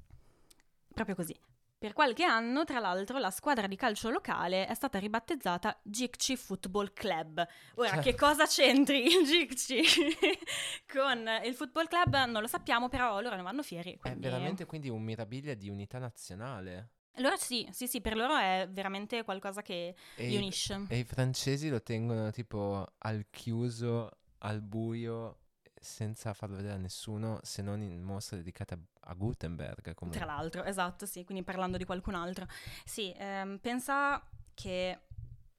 Proprio così. Per qualche anno, tra l'altro, la squadra di calcio locale è stata ribattezzata Jikchi Football Club. Ora, Cioè- che cosa c'entri il Jikchi *laughs* con il football club non lo sappiamo, però loro ne vanno fieri. È quindi- veramente quindi un mirabilia di unità nazionale. Loro sì, sì, sì, per loro è veramente qualcosa che E li unisce. E i francesi lo tengono tipo al chiuso, al buio, senza farlo vedere a nessuno, se non in mostre dedicate a, Gutenberg. Comunque. Tra l'altro, esatto, sì, quindi parlando di qualcun altro. Sì, ehm, pensa che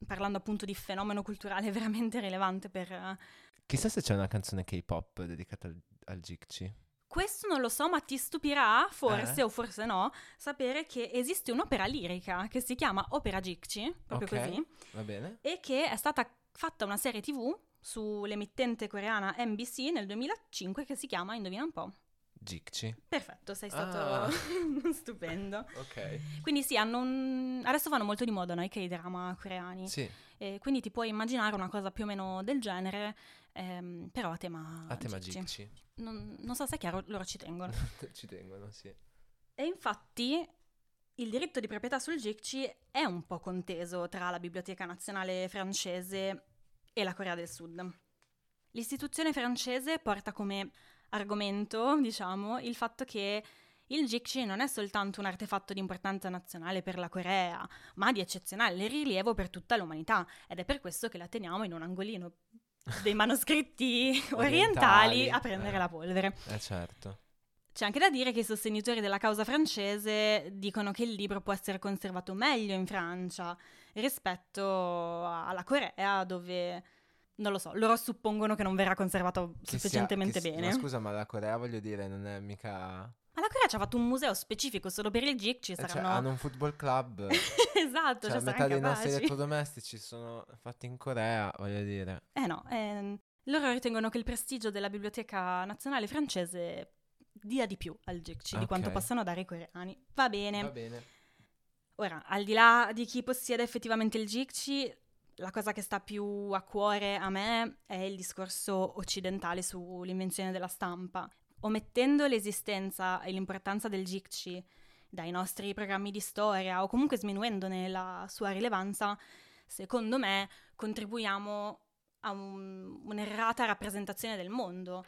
parlando appunto di fenomeno culturale *laughs* veramente rilevante per... eh, Chissà se c'è una canzone K-pop dedicata al, al Jikchi. Questo non lo so, ma ti stupirà, forse Eh? o forse no, sapere che esiste un'opera lirica che si chiama Opera Jikchi, proprio Ok. così, Va bene? e che è stata fatta una serie tv sull'emittente coreana NBC nel 2005 che si chiama, indovina un po'. Jikchi. Perfetto, sei stato Ah. *laughs* stupendo. Ok. Quindi sì, hanno un... adesso vanno molto di moda no, i K-drama coreani, Sì, e quindi ti puoi immaginare una cosa più o meno del genere, ehm, però a tema, a tema Jikchi. Jikchi. Non, non so se è chiaro, loro ci tengono. *laughs* Ci tengono, sì. E infatti il diritto di proprietà sul Jikchi è un po' conteso tra la Biblioteca Nazionale francese e la Corea del Sud. L'istituzione francese porta come argomento, diciamo, il fatto che il Jikchi non è soltanto un artefatto di importanza nazionale per la Corea, ma di eccezionale rilievo per tutta l'umanità ed è per questo che la teniamo in un angolino dei manoscritti *laughs* orientali, Orientali, a prendere eh. la polvere. Eh certo. C'è anche da dire che i sostenitori della causa francese dicono che il libro può essere conservato meglio in Francia rispetto alla Corea, dove non lo so, loro suppongono che non verrà conservato Che sia- sufficientemente che si- bene. Ma scusa, ma la Corea voglio dire, non è mica... Ma la Corea ci ha fatto un museo specifico solo per il GIC, ci Eh, cioè, saranno... hanno un football club. *laughs* esatto, cioè, cioè, metà dei nostri elettrodomestici sono fatti in Corea, voglio dire. Eh no, ehm, loro ritengono che il prestigio della Biblioteca Nazionale francese dia di più al GIC di quanto possano dare i coreani. Va bene. Va bene. Ora, al di là di chi possiede effettivamente il Jikchi, la cosa che sta più a cuore a me è il discorso occidentale sull'invenzione della stampa. Omettendo l'esistenza e l'importanza del Jikchi dai nostri programmi di storia o comunque sminuendone la sua rilevanza, secondo me contribuiamo a un- un'errata rappresentazione del mondo.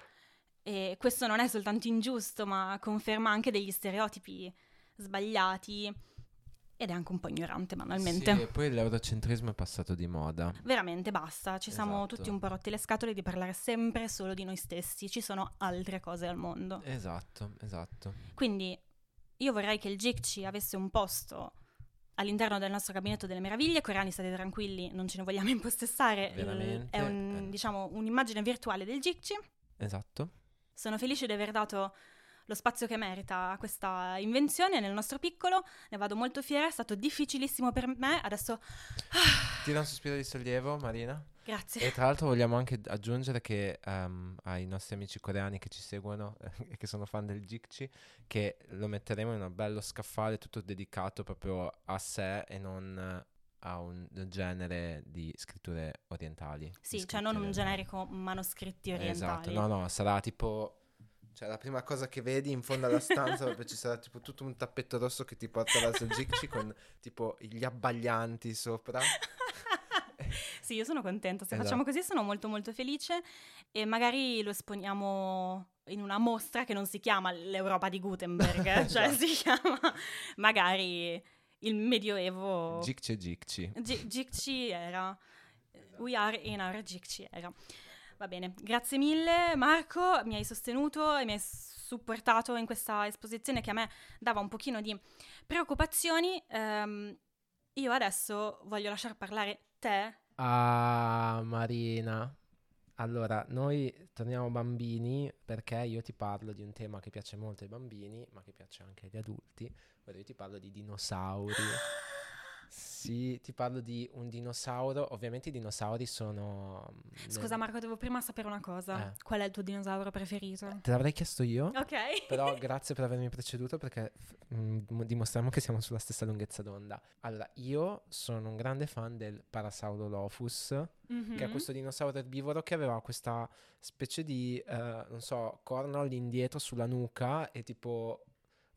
E questo non è soltanto ingiusto, ma conferma anche degli stereotipi sbagliati ed è anche un po' ignorante banalmente. Sì, e poi l'eurocentrismo è passato di moda. Veramente basta, ci siamo Esatto. tutti un po' rotti le scatole di parlare sempre solo di noi stessi, ci sono altre cose al mondo. Esatto, esatto. Quindi io vorrei che il Jikchi avesse un posto all'interno del nostro gabinetto delle meraviglie, coreani state tranquilli, non ce ne vogliamo *laughs* impossessare, Veramente, è un- eh. diciamo, un'immagine virtuale del Jikchi. Esatto. Sono felice di aver dato lo spazio che merita questa invenzione nel nostro piccolo, ne vado molto fiera, è stato difficilissimo per me, adesso *sighs* Tira un sospiro di sollievo, Marina. grazie. E tra l'altro vogliamo anche aggiungere che ehm, ai nostri amici coreani che ci seguono e *laughs* che sono fan del Jikchi, che lo metteremo in un bello scaffale tutto dedicato proprio a sé e non a un genere di scritture orientali. Sì, di cioè non un generico manoscritti orientali. Esatto, no, no, sarà tipo... Cioè, la prima cosa che vedi in fondo alla stanza, proprio ci sarà tipo tutto un tappetto rosso che ti porta verso il Jikchi con tipo gli abbaglianti sopra. *laughs* sì, io sono contenta. Se Esatto. facciamo così sono molto molto felice e magari lo esponiamo in una mostra che non si chiama l'Europa di Gutenberg, *laughs* cioè Esatto. si chiama magari il Medioevo. Jikchi e Jikchi. Gi- Jikchi era We are in our GCR. Va bene, grazie mille Marco, mi hai sostenuto e mi hai supportato in questa esposizione che a me dava un pochino di preoccupazioni. Um, io adesso voglio lasciare parlare te. Ah, Marina. Allora, noi torniamo bambini perché io ti parlo di un tema che piace molto ai bambini, ma che piace anche agli adulti. Io ti parlo di dinosauri. *laughs* Sì, ti parlo di un dinosauro. Ovviamente i dinosauri sono. Mm, Scusa, Marco, devo prima sapere una cosa. Eh. Qual è il tuo dinosauro preferito? Te l'avrei chiesto io. Ok. Però *laughs* grazie per avermi preceduto perché mh, mm, dimostriamo che siamo sulla stessa lunghezza d'onda. Allora, io sono un grande fan del Parasaurolophus, mm-hmm. che è questo dinosauro erbivoro che aveva questa specie di, uh, non so, corno all'indietro sulla nuca e tipo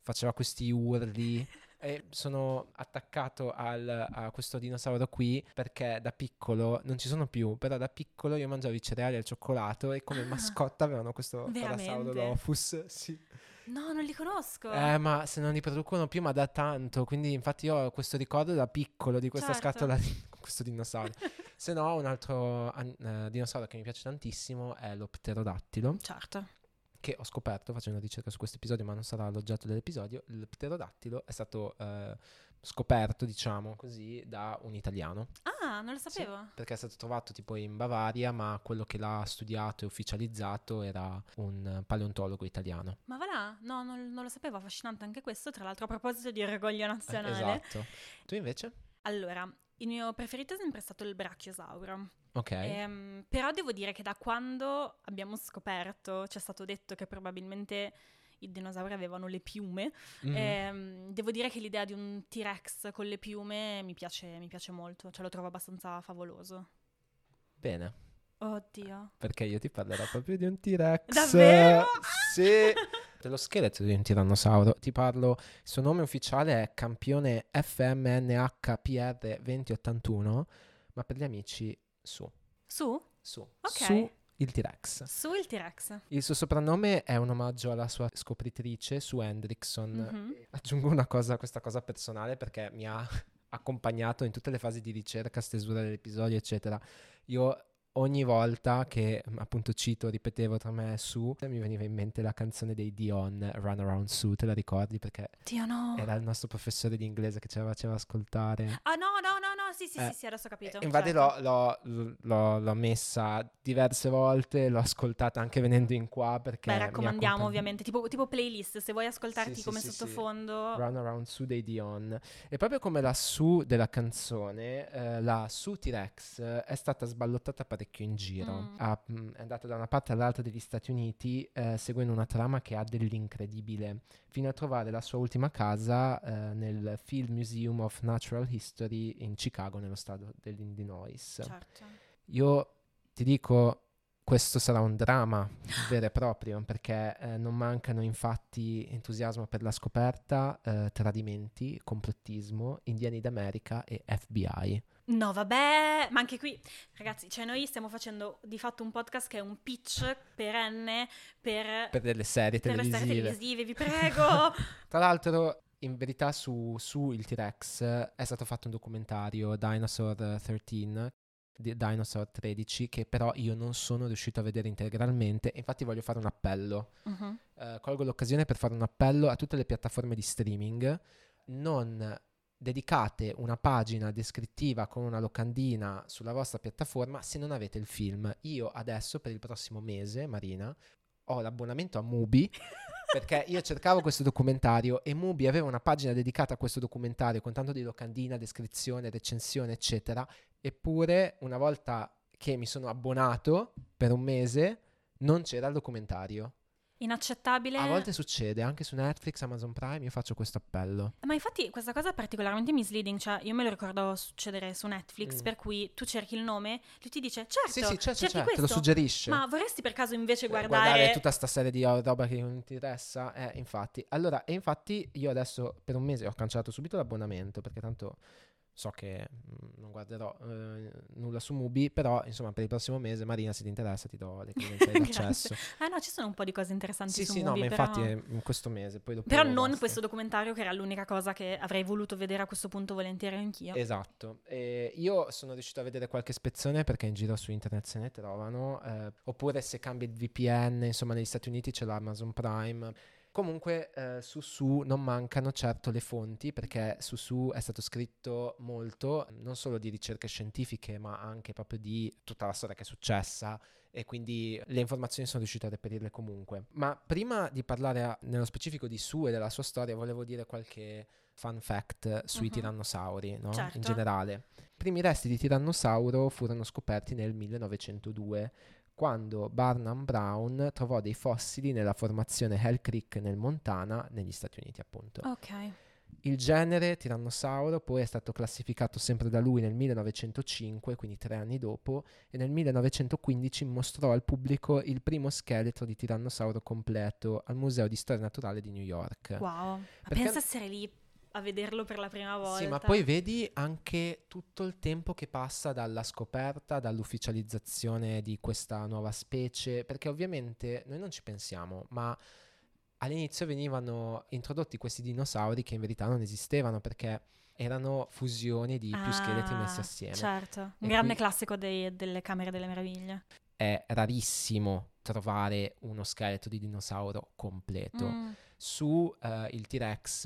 faceva questi urli. *laughs* E sono attaccato al, a questo dinosauro qui perché da piccolo non ci sono più, però da piccolo io mangiavo i cereali al cioccolato e come ah, mascotta avevano questo parasauro Lofus. *laughs* Sì. No, non li conosco. Eh, ma se non li producono più, ma da tanto. Quindi, infatti, io ho questo ricordo da piccolo di questa certo. scatola di *laughs* questo dinosauro. se no, un altro uh, dinosauro che mi piace tantissimo è lo pterodattilo. Certo che ho scoperto facendo ricerca su questo episodio, ma non sarà l'oggetto dell'episodio, il pterodattilo è stato eh, scoperto, diciamo così, da un italiano. Ah, non lo sapevo. Sì, perché è stato trovato tipo in Bavaria, ma quello che l'ha studiato e ufficializzato era un paleontologo italiano. Ma va là, no, non, non lo sapevo, affascinante anche questo, tra l'altro a proposito di orgoglio nazionale. Eh, esatto. Tu invece? Allora, il mio preferito è sempre stato il brachiosauro. Ok. Ehm, però devo dire che da quando abbiamo scoperto, ci è stato detto che probabilmente i dinosauri avevano le piume, mm-hmm. ehm, devo dire che l'idea di un T-Rex con le piume mi piace, mi piace molto, cioè lo trovo abbastanza favoloso. Bene. Oddio. Perché io ti parlerò proprio di un T-Rex. Davvero? Sì. *laughs* dello scheletro di un tirannosauro. Ti parlo, il suo nome ufficiale è campione FMNHPR 2081, ma per gli amici su. Su? Su. Ok. Su il T-Rex. Su il T-Rex. Il suo soprannome è un omaggio alla sua scopritrice, su Hendrickson. Mm-hmm. Aggiungo una cosa, questa cosa personale perché mi ha *laughs* accompagnato in tutte le fasi di ricerca, stesura dell'episodio, eccetera. Io ogni volta che appunto cito, ripetevo tra me e Su, mi veniva in mente la canzone dei Dion, Run Around Su, te la ricordi? Perché Dio no. era il nostro professore di inglese che ce la faceva ascoltare. Ah no, no, no, no, sì, sì, eh, sì, sì, adesso ho capito. Infatti certo. l'ho, l'ho, l'ho, l'ho, messa diverse volte, l'ho ascoltata anche venendo in qua perché... Beh, raccomandiamo ovviamente, tipo, tipo, playlist, se vuoi ascoltarti sì, come sì, sottofondo. Run Around Su dei Dion. E proprio come la Su della canzone, eh, la Su T-Rex è stata sballottata parecchio parecchio in giro. Mm. Ha, mm, è andata da una parte all'altra degli Stati Uniti eh, seguendo una trama che ha dell'incredibile, fino a trovare la sua ultima casa eh, nel Field Museum of Natural History in Chicago, nello stato dell'Illinois. Certo. Io ti dico, questo sarà un dramma *gasps* vero e proprio perché eh, non mancano infatti entusiasmo per la scoperta, eh, tradimenti, complottismo, indiani d'America e FBI. No, vabbè, ma anche qui, ragazzi, cioè noi stiamo facendo di fatto un podcast che è un pitch perenne per, per delle serie per televisive. le serie televisive, vi prego. *laughs* Tra l'altro, in verità, su, su il T-Rex è stato fatto un documentario, Dinosaur 13, Dinosaur 13, che però io non sono riuscito a vedere integralmente. Infatti, voglio fare un appello. Uh-huh. Uh, colgo l'occasione per fare un appello a tutte le piattaforme di streaming. Non dedicate una pagina descrittiva con una locandina sulla vostra piattaforma se non avete il film. Io adesso per il prossimo mese, Marina, ho l'abbonamento a Mubi *laughs* perché io cercavo questo documentario e Mubi aveva una pagina dedicata a questo documentario con tanto di locandina, descrizione, recensione, eccetera. Eppure, una volta che mi sono abbonato per un mese, non c'era il documentario. Inaccettabile. A volte succede, anche su Netflix, Amazon Prime, io faccio questo appello. Ma infatti questa cosa è particolarmente misleading, cioè io me lo ricordo succedere su Netflix, mm. per cui tu cerchi il nome, lui ti dice certo, sì, sì, certo, certo, certo te lo suggerisce. Ma vorresti per caso invece guardare... guardare tutta sta serie di roba che non ti interessa? Eh, infatti. Allora, e infatti io adesso per un mese ho cancellato subito l'abbonamento, perché tanto so che mh, non guarderò eh, nulla su Mubi, però insomma per il prossimo mese Marina se ti interessa ti do le credenziali *laughs* d'accesso. Ah no, ci sono un po' di cose interessanti Sì, su sì, Mubi, no, ma però... infatti è in questo mese, poi dopo Però non questo documentario che era l'unica cosa che avrei voluto vedere a questo punto volentieri anch'io. Esatto, E io sono riuscito a vedere qualche spezzone perché in giro su internet se ne trovano, eh, oppure se cambi il VPN, insomma negli Stati Uniti c'è l'Amazon Prime. Comunque eh, su Su non mancano certo le fonti perché su Su è stato scritto molto, non solo di ricerche scientifiche ma anche proprio di tutta la storia che è successa e quindi le informazioni sono riuscito a reperirle comunque. Ma prima di parlare a- nello specifico di Su e della sua storia volevo dire qualche fun fact sui Mhm. tirannosauri, no? Certo. In generale. I primi resti di tirannosauro furono scoperti nel 1902 quando Barnum Brown trovò dei fossili nella formazione Hell Creek nel Montana, negli Stati Uniti appunto. Ok. Il genere tirannosauro poi è stato classificato sempre da lui nel 1905, quindi tre anni dopo, e nel 1915 mostrò al pubblico il primo scheletro di tirannosauro completo al Museo di Storia Naturale di New York. Wow. Perché- pensa essere lì a vederlo per la prima volta. Sì, ma poi vedi anche tutto il tempo che passa dalla scoperta, dall'ufficializzazione di questa nuova specie, perché ovviamente noi non ci pensiamo, ma all'inizio venivano introdotti questi dinosauri che in verità non esistevano perché erano fusioni di più scheletri messi Ah, assieme. Certo, un E grande qui- classico dei- delle Camere delle Meraviglie. È rarissimo trovare uno scheletro di dinosauro completo. Mm. su eh, il T-Rex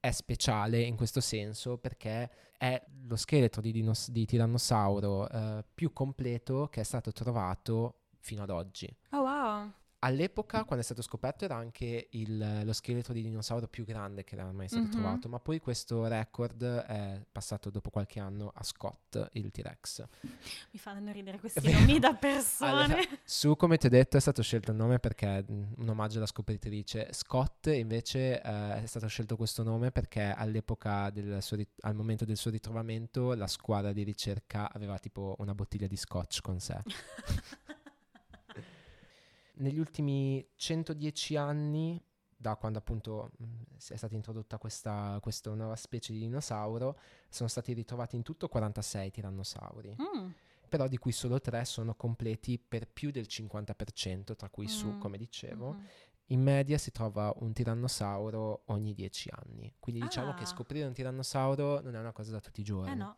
è speciale in questo senso perché è lo scheletro di, dinos- di tirannosauro eh, più completo che è stato trovato fino ad oggi. Oh wow. All'epoca, quando è stato scoperto, era anche il- lo scheletro di dinosauro più grande che era mai stato Mhm. trovato, ma poi questo record è passato dopo qualche anno a Scott, il T-Rex. Mi fanno ridere questi vero. nomi da *laughs* persone. Allora, su, come ti ho detto, è stato scelto il nome perché è un omaggio alla scopritrice. Scott, invece, eh, è stato scelto questo nome perché all'epoca, del suo rit- al momento del suo ritrovamento, la squadra di ricerca aveva tipo una bottiglia di scotch con sé. *laughs* Negli ultimi 110 anni, da quando appunto mh, è stata introdotta questa, questa nuova specie di dinosauro, sono stati ritrovati in tutto 46 tirannosauri Mm. però di cui solo tre sono completi per più del 50%, tra cui su, Mm. come dicevo. Mhm. In media si trova un tirannosauro ogni 10 anni, quindi diciamo che Ah. scoprire un tirannosauro non è una cosa da tutti i giorni. Eh no.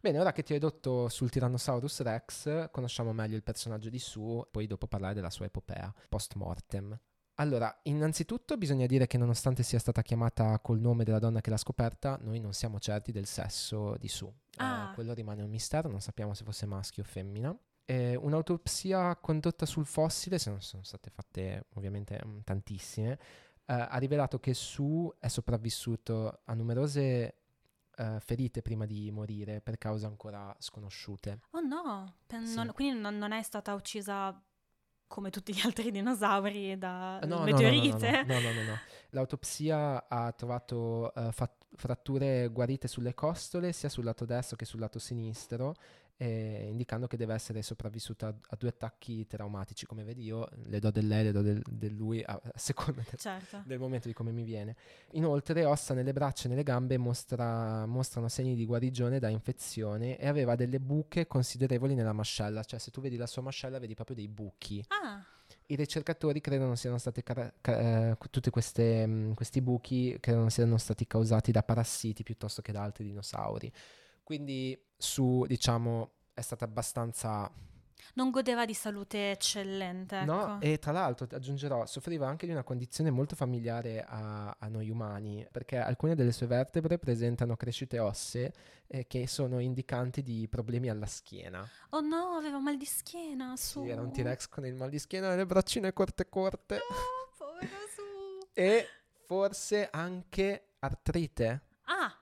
Bene, ora che ti ho edotto sul Tyrannosaurus Rex, conosciamo meglio il personaggio di Su, poi dopo parlare della sua epopea post mortem. Allora, innanzitutto bisogna dire che nonostante sia stata chiamata col nome della donna che l'ha scoperta, noi non siamo certi del sesso di Su. Eh, Ah. quello rimane un mistero, non sappiamo se fosse maschio o femmina. Eh, un'autopsia condotta sul fossile, se non sono state fatte ovviamente mm, tantissime, eh, ha rivelato che Su è sopravvissuto a numerose eh, ferite prima di morire per cause ancora sconosciute. Oh no. Pen- Sì. non- quindi non, non è stata uccisa come tutti gli altri dinosauri da No, no, no, no, meteorite? No, no, no, no, no. L'autopsia ha trovato eh, fat- fratture guarite sulle costole, sia sul lato destro che sul lato sinistro, eh, indicando che deve essere sopravvissuta a, a due attacchi traumatici. Come vedi io le do del lei, le do del, del lui, a, a seconda del, Certo. del momento di come mi viene. Inoltre, ossa nelle braccia e nelle gambe mostra- mostrano segni di guarigione da infezione e aveva delle buche considerevoli nella mascella, cioè se tu vedi la sua mascella vedi proprio dei buchi. Ah, I ricercatori credono siano stati cara- ca- eh, tutti mh, questi buchi credono siano stati causati da parassiti piuttosto che da altri dinosauri. Quindi su, diciamo, è stata abbastanza non godeva di salute eccellente, ecco. No, e tra l'altro ti aggiungerò, soffriva anche di una condizione molto familiare a, a noi umani, perché alcune delle sue vertebre presentano crescite ossee eh, che sono indicanti di problemi alla schiena. Oh no, aveva mal di schiena, su. Sì, era un T-Rex con il mal di schiena e le braccine corte corte. Oh, povero su. e forse anche artrite. Ah,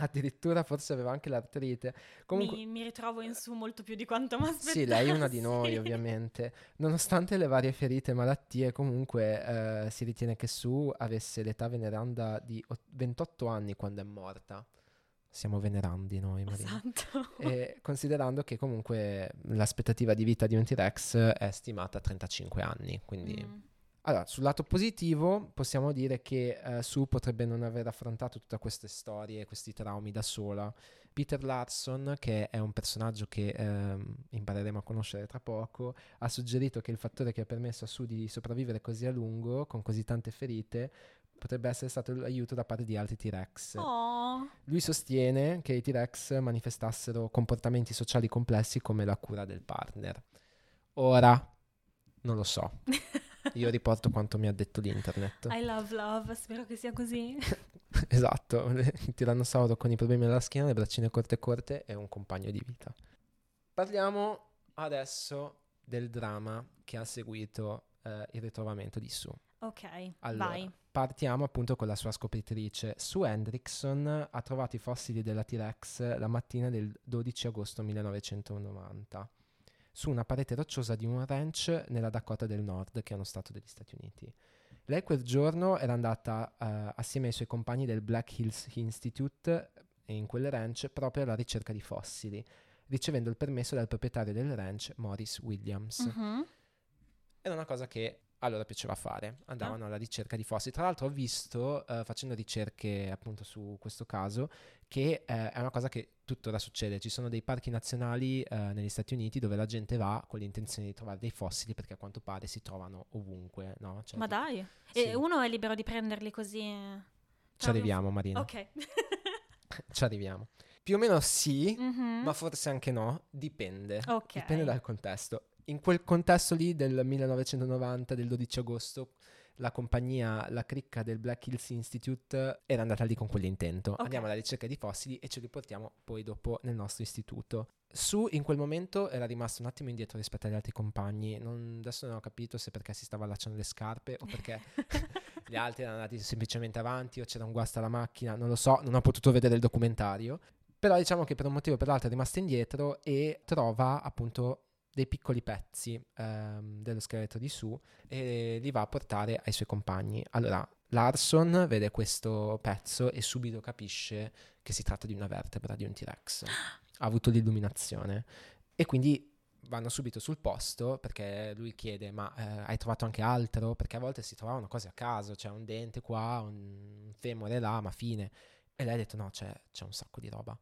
Addirittura forse aveva anche l'artrite. Comunque, mi, mi ritrovo in su molto più di quanto mi aspettavo. Sì, lei è una di *laughs* noi, ovviamente. Nonostante le varie ferite e malattie, comunque eh, si ritiene che Su avesse l'età veneranda di ot- 28 anni quando è morta. Siamo venerandi noi, Marina. Esatto. E considerando che comunque l'aspettativa di vita di un T-Rex è stimata a 35 anni, quindi Mm. Allora, sul lato positivo possiamo dire che eh, Sue potrebbe non aver affrontato tutte queste storie, questi traumi da sola. Peter Larson, che è un personaggio che eh, impareremo a conoscere tra poco, ha suggerito che il fattore che ha permesso a Sue di sopravvivere così a lungo, con così tante ferite, potrebbe essere stato l'aiuto da parte di altri T-Rex. Oh. Lui sostiene che i T-Rex manifestassero comportamenti sociali complessi come la cura del partner. Ora, non lo so. *laughs* Io riporto quanto mi ha detto l'internet. I love love, spero che sia così. *laughs* esatto, *laughs* il tirannosauro con i problemi alla schiena, le braccine corte corte è un compagno di vita. Parliamo adesso del dramma che ha seguito eh, il ritrovamento di Sue. Ok, Allora, vai. partiamo appunto con la sua scopritrice. Sue Hendrickson ha trovato i fossili della T-Rex la mattina del 12 agosto 1990 su una parete rocciosa di un ranch nella Dakota del Nord, che è uno stato degli Stati Uniti. Lei quel giorno era andata eh, assieme ai suoi compagni del Black Hills Institute eh, in quel ranch proprio alla ricerca di fossili, ricevendo il permesso dal proprietario del ranch, Morris Williams. Mhm. Era una cosa che a loro piaceva fare, andavano alla ricerca di fossili. Tra l'altro ho visto, eh, facendo ricerche appunto su questo caso, che eh, è una cosa che tuttora succede. Ci sono dei parchi nazionali eh, negli Stati Uniti dove la gente va con l'intenzione di trovare dei fossili perché a quanto pare si trovano ovunque, no? Cioè, Ma tipo- dai. sì. E uno è libero di prenderli così. Ci arriviamo Marina, Ok. *laughs* ci arriviamo. Più o meno sì, Mhm. ma forse anche no, dipende. Ok. Dipende dal contesto. In quel contesto lì del 1990, del 12 agosto, la compagnia, la cricca del Black Hills Institute era andata lì con quell'intento. Ok. Andiamo alla ricerca di fossili e ce li portiamo poi dopo nel nostro istituto. Su in quel momento era rimasto un attimo indietro rispetto agli altri compagni. Non- adesso non ho capito se perché si stava allacciando le scarpe o perché *laughs* gli altri erano andati semplicemente avanti o c'era un guasto alla macchina. Non lo so, non ho potuto vedere il documentario. Però diciamo che per un motivo o per l'altro è rimasta indietro e trova appunto dei piccoli pezzi ehm, dello scheletro di Sue e li va a portare ai suoi compagni. Allora, Larson vede questo pezzo e subito capisce che si tratta di una vertebra di un T-Rex. Ha avuto l'illuminazione e quindi vanno subito sul posto perché lui chiede ma eh, hai trovato anche altro? Perché a volte si trovavano cose a caso, c'è un dente qua, un femore là, ma fine. E lei ha detto no, c'è, c'è un sacco di roba.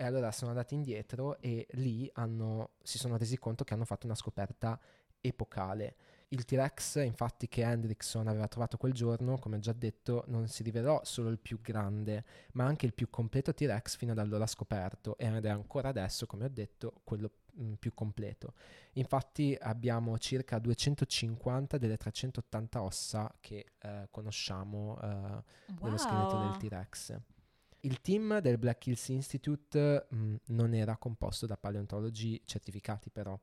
E allora sono andati indietro e lì hanno- si sono resi conto che hanno fatto una scoperta epocale. Il T-Rex, infatti, che Hendrickson aveva trovato quel giorno, come ho già detto, non si rivelò solo il più grande, ma anche il più completo T-Rex fino ad allora scoperto, ed è ancora adesso, come ho detto, quello mm, più completo. Infatti abbiamo circa 250 delle 380 ossa che eh, conosciamo eh, dello scheletro del Wow. T-Rex. Il team del Black Hills Institute mh, non era composto da paleontologi certificati però.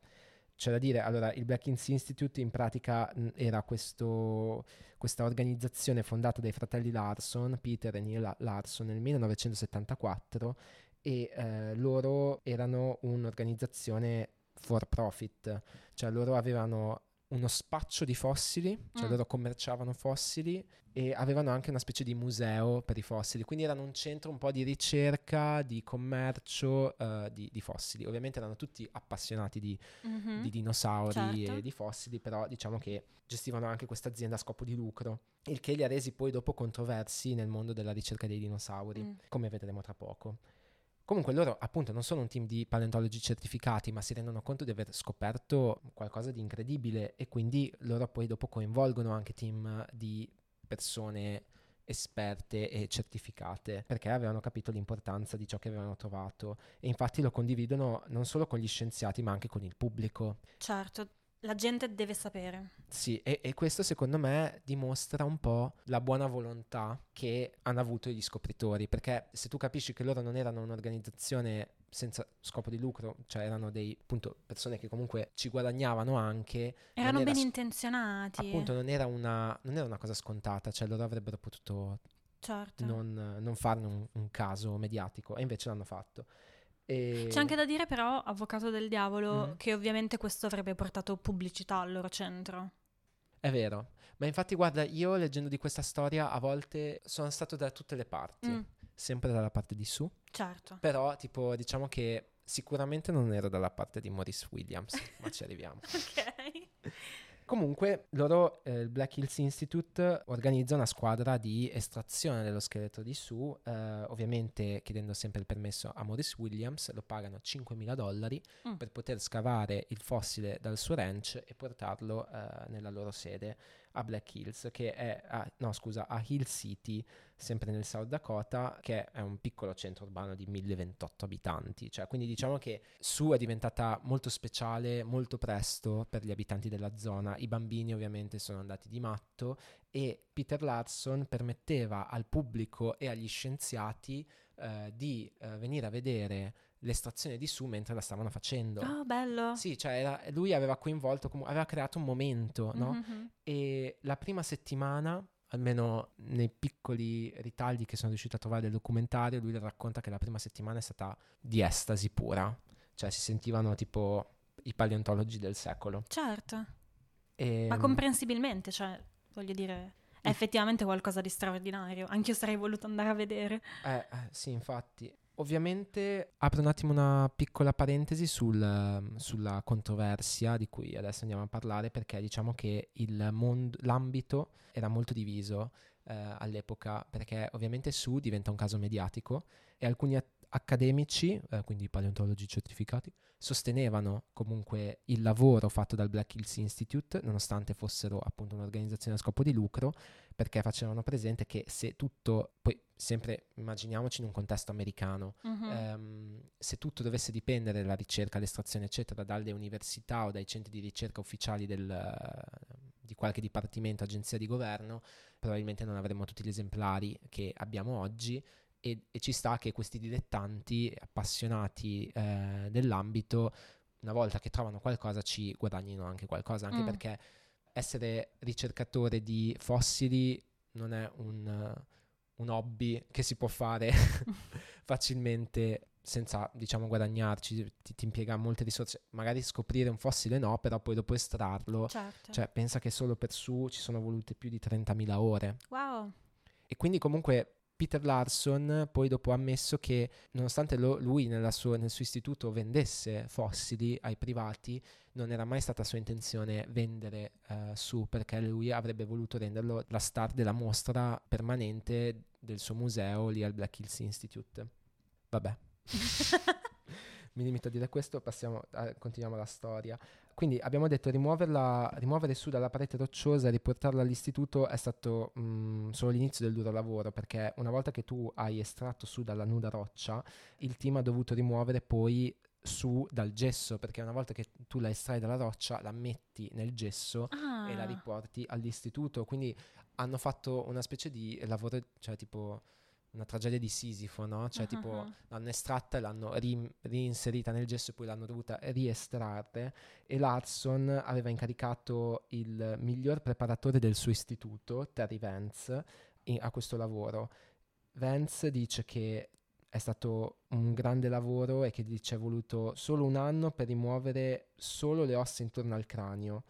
C'è da dire, allora, il Black Hills Institute in pratica mh, era questo- questa organizzazione fondata dai fratelli Larson, Peter e Neil Larson, nel 1974 e eh, loro erano un'organizzazione for profit, cioè loro avevano uno spaccio di fossili, cioè Mm. loro commerciavano fossili e avevano anche una specie di museo per i fossili, quindi erano un centro un po' di ricerca, di commercio eh, di, di fossili. Ovviamente erano tutti appassionati di, Mhm. di dinosauri certo. e di fossili, però diciamo che gestivano anche questa azienda a scopo di lucro, il che li ha resi poi dopo controversi nel mondo della ricerca dei dinosauri, Mm. come vedremo tra poco. Comunque loro appunto non sono un team di paleontologi certificati, ma si rendono conto di aver scoperto qualcosa di incredibile e quindi loro poi dopo coinvolgono anche team di persone esperte e certificate perché avevano capito l'importanza di ciò che avevano trovato e infatti lo condividono non solo con gli scienziati ma anche con il pubblico. Certo, la gente deve sapere. Sì, e, e questo secondo me dimostra un po' la buona volontà che hanno avuto gli scopritori, perché se tu capisci che loro non erano un'organizzazione senza scopo di lucro, cioè erano dei appunto persone che comunque ci guadagnavano anche, Erano era ben intenzionati. appunto non era, una, non era una cosa scontata, cioè loro avrebbero potuto certo. non, non farne un, un caso mediatico e invece l'hanno fatto. E... C'è anche da dire però, avvocato del diavolo, Mhm. che ovviamente questo avrebbe portato pubblicità al loro centro. È vero, ma infatti guarda, io leggendo di questa storia a volte sono stato da tutte le parti, Mm, sempre dalla parte di su, certo. però tipo diciamo che sicuramente non ero dalla parte di Maurice Williams, ma ci arriviamo. *laughs* Ok. Comunque, loro, eh, il Black Hills Institute, organizza una squadra di estrazione dello scheletro di Sue, eh, ovviamente chiedendo sempre il permesso a Maurice Williams, lo pagano 5.000 dollari Mm. per poter scavare il fossile dal suo ranch e portarlo eh, nella loro sede a Black Hills, che è a, no, scusa, a Hill City, sempre nel South Dakota, che è un piccolo centro urbano di 1028 abitanti. Cioè, quindi diciamo che Sue è diventata molto speciale molto presto per gli abitanti della zona. I bambini ovviamente sono andati di matto e Peter Larson permetteva al pubblico e agli scienziati eh, di eh, venire a vedere l'estrazione di Sue mentre la stavano facendo. Oh, bello. Sì, cioè era- lui aveva coinvolto, comu- aveva creato un momento, no? Mhm. E la prima settimana, almeno nei piccoli ritagli che sono riuscito a trovare del documentario, lui racconta che la prima settimana è stata di estasi pura. Cioè si sentivano tipo i paleontologi del secolo. Certo. E, Ma comprensibilmente, cioè, voglio dire, è effettivamente qualcosa di straordinario. Anche io sarei voluto andare a vedere. Eh, eh, sì, infatti. Ovviamente apro un attimo una piccola parentesi sul, sulla controversia di cui adesso andiamo a parlare perché diciamo che mondo, l'ambito era molto diviso eh, all'epoca perché ovviamente su diventa un caso mediatico e alcuni a- accademici, eh, quindi paleontologi certificati, sostenevano comunque il lavoro fatto dal Black Hills Institute nonostante fossero appunto un'organizzazione a scopo di lucro perché facevano presente che se tutto, poi sempre immaginiamoci in un contesto americano, Mhm. ehm, se tutto dovesse dipendere dalla ricerca, l'estrazione eccetera dalle università o dai centri di ricerca ufficiali del, di qualche dipartimento, agenzia di governo, probabilmente non avremmo tutti gli esemplari che abbiamo oggi e, e ci sta che questi dilettanti appassionati eh, dell'ambito una volta che trovano qualcosa ci guadagnino anche qualcosa, anche Mm. perché essere ricercatore di fossili non è un, un hobby che si può fare *laughs* *laughs* facilmente senza, diciamo, guadagnarci, ti, ti impiega molte risorse, magari scoprire un fossile no, però poi dopo estrarlo, Certo. cioè pensa che solo per su ci sono volute più di 30.000 ore. wow. E quindi comunque Peter Larson poi dopo ha ammesso che nonostante lo- lui sua- nel suo istituto vendesse fossili ai privati, non era mai stata sua intenzione vendere eh, su perché lui avrebbe voluto renderlo la star della mostra permanente del suo museo lì al Black Hills Institute. Vabbè, *laughs* mi limito a dire questo, passiamo a- continuiamo la storia. Quindi abbiamo detto rimuoverla, rimuovere su dalla parete rocciosa e riportarla all'istituto è stato mm, solo l'inizio del duro lavoro perché una volta che tu hai estratto su dalla nuda roccia, il team ha dovuto rimuovere poi su dal gesso perché una volta che tu la estrai dalla roccia la metti nel gesso Ah. e la riporti all'istituto. Quindi hanno fatto una specie di lavoro, cioè tipo una tragedia di Sisifo, no? Cioè Ah, tipo ah. l'hanno estratta e l'hanno ri- reinserita nel gesso e poi l'hanno dovuta riestrarre e Larson aveva incaricato il miglior preparatore del suo istituto, Terry Vance, i- a questo lavoro. Vance dice che è stato un grande lavoro e che gli ci è voluto solo un anno per rimuovere solo le ossa intorno al cranio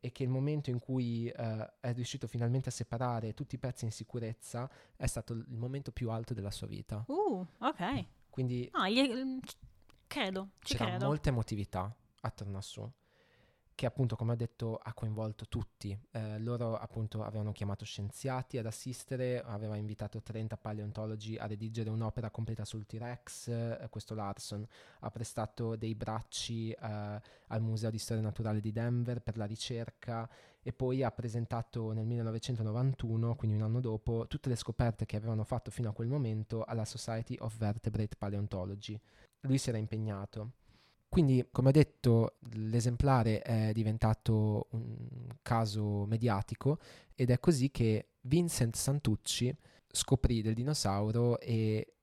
e che il momento in cui eh, è riuscito finalmente a separare tutti i pezzi in sicurezza è stato il momento più alto della sua vita. Uh, ok. Quindi No, gli- mm, credo, ci c'era credo. molta emotività attorno a su che appunto come ho detto ha coinvolto tutti Eh, loro appunto avevano chiamato scienziati ad assistere aveva invitato 30 paleontologi a redigere un'opera completa sul T-Rex eh, questo Larson ha prestato dei bracci eh, al Museo di Storia Naturale di Denver per la ricerca e poi ha presentato nel 1991, quindi un anno dopo, tutte le scoperte che avevano fatto fino a quel momento alla Society of Vertebrate Paleontology. Lui si era impegnato. Quindi, come ho detto, l'esemplare è diventato un caso mediatico ed è così che Vincent Santucci scoprì del dinosauro e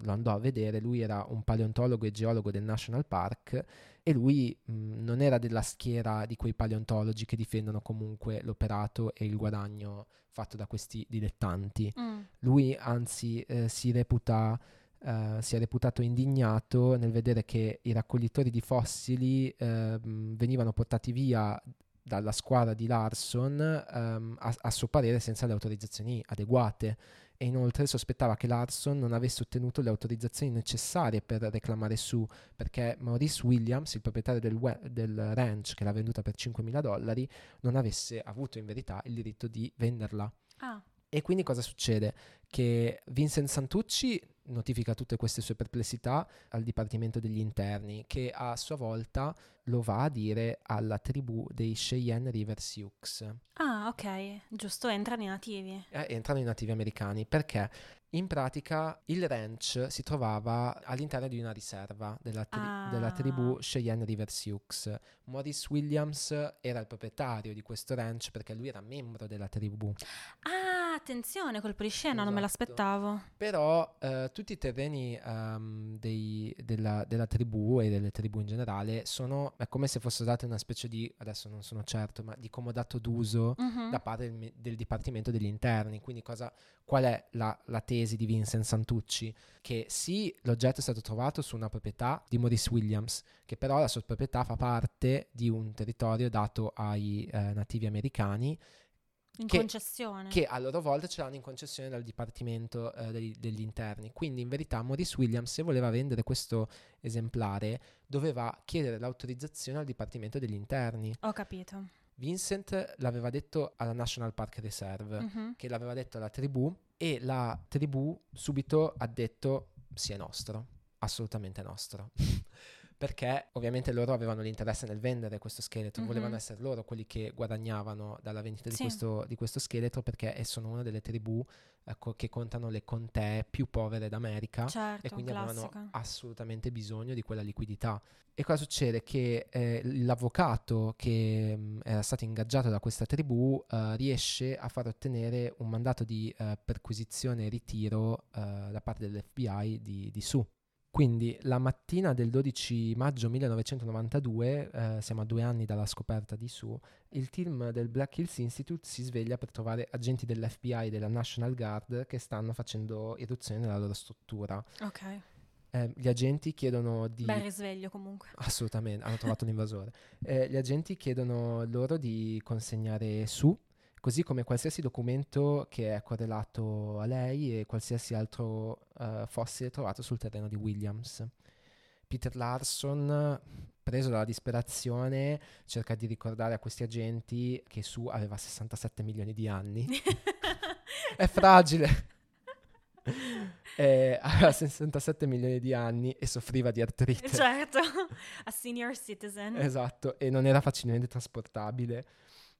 lo andò a vedere. Lui era un paleontologo e geologo del National Park e lui mh, non era della schiera di quei paleontologi che difendono comunque l'operato e il guadagno fatto da questi dilettanti. Mm. Lui anzi eh, si reputa eh, si è reputato indignato nel vedere che i raccoglitori di fossili ehm, venivano portati via dalla squadra di Larson ehm, a, a suo parere senza le autorizzazioni adeguate e inoltre sospettava che Larson non avesse ottenuto le autorizzazioni necessarie per reclamare su, perché Maurice Williams, il proprietario del, we- del ranch che l'ha venduta per 5.000 dollari, non avesse avuto in verità il diritto di venderla. Ah, E quindi cosa succede? Che Vincent Santucci notifica tutte queste sue perplessità al Dipartimento degli Interni, che a sua volta lo va a dire alla tribù dei Cheyenne River Sioux. ah, ok, giusto, entrano i nativi. Eh, entrano i nativi americani perché in pratica il ranch si trovava all'interno di una riserva della, tri- Ah. della tribù Cheyenne River Sioux. Maurice Williams era il proprietario di questo ranch perché lui era membro della tribù. Ah, attenzione, colpo di scena, non me Esatto. l'aspettavo. Però eh, tutti i terreni ehm, dei- della, della tribù e delle tribù in generale sono è come se fosse data una specie di, adesso non sono certo, ma di comodato d'uso Mhm. da parte del, del Dipartimento degli Interni. Quindi cosa, qual è la, la tesi di Vincent Santucci? Che sì, l'oggetto è stato trovato su una proprietà di Maurice Williams, che però la sua proprietà fa parte di un territorio dato ai eh, nativi americani In che- concessione. che a loro volta ce l'hanno in concessione dal Dipartimento eh, degli, degli Interni. Quindi in verità Maurice Williams, se voleva vendere questo esemplare, doveva chiedere l'autorizzazione al Dipartimento degli Interni. Ho capito. Vincent l'aveva detto alla National Park Reserve, Mhm. che l'aveva detto alla tribù e la tribù subito ha detto sì è nostro, assolutamente nostro. *laughs* Perché ovviamente loro avevano l'interesse nel vendere questo scheletro, Mhm. volevano essere loro quelli che guadagnavano dalla vendita di, Sì. questo, di questo scheletro perché eh, sono una delle tribù ecco, che contano le contee più povere d'America Certo, e quindi avevano classica. assolutamente bisogno di quella liquidità. E cosa succede? Che eh, l'avvocato che mh, era stato ingaggiato da questa tribù eh, riesce a far ottenere un mandato di eh, perquisizione e ritiro eh, da parte dell'FBI di, di Su. Quindi la mattina del 12 maggio 1992, eh, siamo a due anni dalla scoperta di Su, il team del Black Hills Institute si sveglia per trovare agenti dell'FBI e della National Guard che stanno facendo irruzione nella loro struttura. Ok. Eh, gli agenti chiedono di... Bel risveglio comunque. *laughs* Assolutamente, hanno trovato un invasore. Eh, gli agenti chiedono loro di consegnare su, così come qualsiasi documento che è correlato a lei e qualsiasi altro eh, fossile trovato sul terreno di Williams. Peter Larson, preso dalla disperazione, cerca di ricordare a questi agenti che Su aveva 67 milioni di anni. *laughs* È fragile. *laughs* Eh, aveva 67 milioni di anni e soffriva di artrite. certo, *laughs* a senior citizen. Esatto, e non era facilmente trasportabile.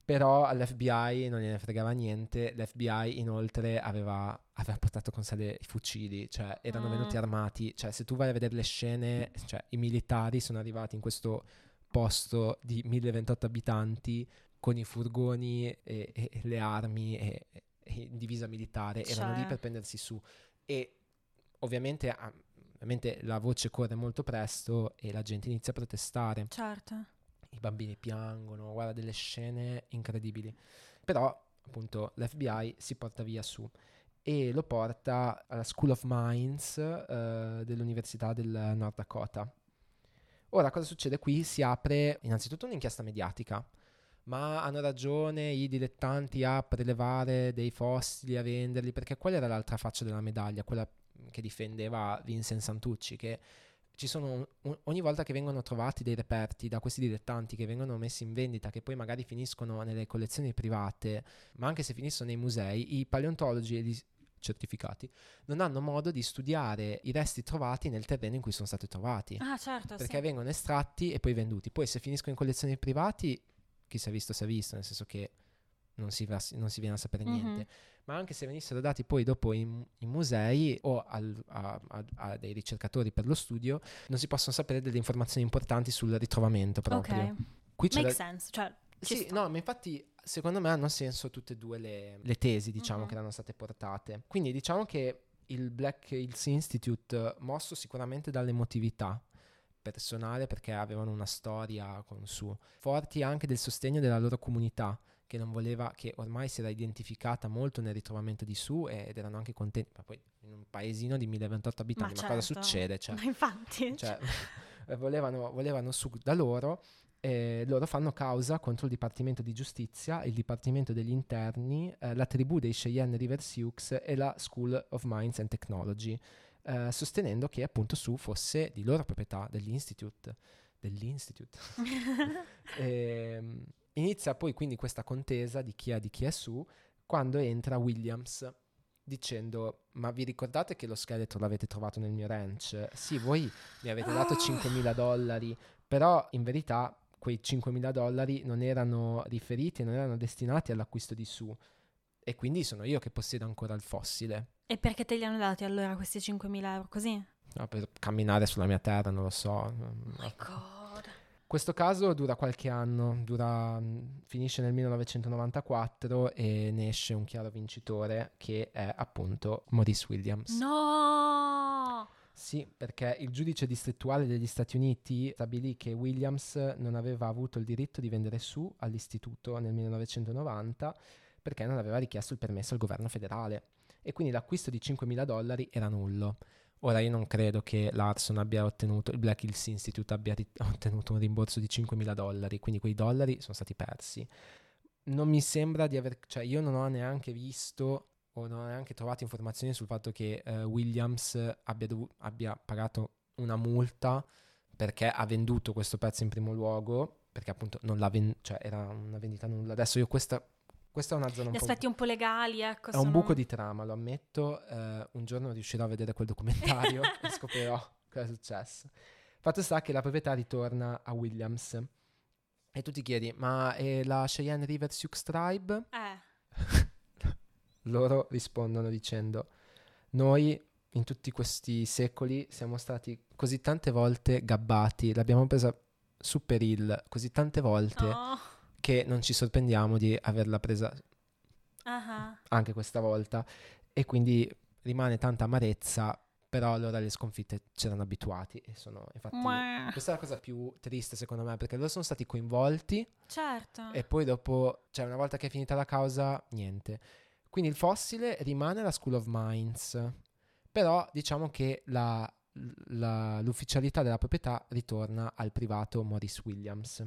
Però all'FBI non gliene fregava niente. L'FBI inoltre aveva, aveva portato con sé le- i fucili, cioè erano Mm. venuti armati. Cioè, se tu vai a vedere le scene, cioè i militari sono arrivati in questo posto di 1028 abitanti con i furgoni e, e- e le armi e, e divisa militare. Erano lì Cioè. per prendersi su. E ovviamente, ah, ovviamente la voce corre molto presto e la gente inizia a protestare Certo. I bambini piangono, guarda delle scene incredibili. Però, appunto, l'FBI si porta via su e lo porta alla School of Mines eh, dell'Università del Nord Dakota. Ora, cosa succede qui? Si apre innanzitutto un'inchiesta mediatica. Ma hanno ragione i dilettanti a prelevare dei fossili, a venderli, perché qual era l'altra faccia della medaglia, quella che difendeva Vincent Santucci, che ci sono ogni volta che vengono trovati dei reperti da questi dilettanti che vengono messi in vendita, che poi magari finiscono nelle collezioni private, ma anche se finiscono nei musei, i paleontologi e gli certificati non hanno modo di studiare i resti trovati nel terreno in cui sono stati trovati, Ah, certo, perché sì. vengono estratti e poi venduti. Poi se finiscono in collezioni privati, chi si è visto si è visto, nel senso che non si, va- non si viene a sapere niente ma anche se venissero dati poi dopo in, in musei o al- a, a- a dei ricercatori per lo studio, non si possono sapere delle informazioni importanti sul ritrovamento proprio. Ok, Qui c'è make da- sense, cioè ci Sì, sta. no, ma infatti secondo me hanno senso tutte e due le, le tesi, diciamo, Mhm. che erano state portate. Quindi diciamo che il Black Hills Institute, mosso sicuramente dall'emotività personale, perché avevano una storia con su, forti anche del sostegno della loro comunità, che non voleva, che ormai si era identificata molto nel ritrovamento di Su ed erano anche contenti, ma poi in un paesino di 1028 abitanti, ma, cosa certo. succede? Cioè, Ma infatti, *laughs* cioè, eh, *laughs* volevano, volevano su da loro eh, loro fanno causa contro il Dipartimento di Giustizia, il Dipartimento degli Interni, eh, la tribù dei Cheyenne River Sioux e la School of Mines and Technology, eh, sostenendo che appunto Su fosse di loro proprietà dell'Institute. dell'Institute. *laughs* Ehm, inizia poi quindi questa contesa di chi è di chi è Su quando entra Williams dicendo ma vi ricordate che lo scheletro l'avete trovato nel mio ranch? Sì, voi mi avete dato 5.000 dollari, però in verità quei 5.000 dollari non erano riferiti, non erano destinati all'acquisto di Su. E quindi sono io che possiedo ancora il fossile. E perché te li hanno dati allora questi 5.000 euro così? No, per camminare sulla mia terra, non lo so. Oh my god. Questo caso dura qualche anno, dura, finisce nel 1994 e ne esce un chiaro vincitore che è appunto Maurice Williams. No! Sì, perché il giudice distrettuale degli Stati Uniti stabilì che Williams non aveva avuto il diritto di vendere su all'istituto nel 1990 perché non aveva richiesto il permesso al governo federale e quindi l'acquisto di 5.000 dollari era nullo. Ora io non credo che Larson abbia ottenuto, il Black Hills Institute abbia ri- *laughs* ottenuto un rimborso di 5.000 dollari, quindi quei dollari sono stati persi. Non mi sembra di aver, cioè io non ho neanche visto o non ho neanche trovato informazioni sul fatto che uh, Williams abbia, dovu- abbia pagato una multa perché ha venduto questo pezzo in primo luogo, perché appunto non l'ha ven- cioè era una vendita nulla. Adesso io questa questa è una zona un Gli aspetti un po' legali, ecco. È un sono- buco di trama, lo ammetto. eh, un giorno riuscirò a vedere quel documentario *laughs* e scoprirò cosa è successo. Fatto sta che la proprietà ritorna a Williams. E tu ti chiedi, ma è la Cheyenne River Sioux Tribe? Eh, *laughs* Loro rispondono dicendo, noi in tutti questi secoli siamo stati così tante volte gabbati, l'abbiamo presa su per il così tante volte oh, che non ci sorprendiamo di averla presa ah, anche questa volta e quindi rimane tanta amarezza però allora le sconfitte c'erano abituati e sono infatti Mua. questa è la cosa più triste secondo me perché loro sono stati coinvolti certo. e poi dopo cioè una volta che è finita la causa niente quindi il fossile rimane alla School of Mines però diciamo che la- la- l'ufficialità della proprietà ritorna al privato Maurice Williams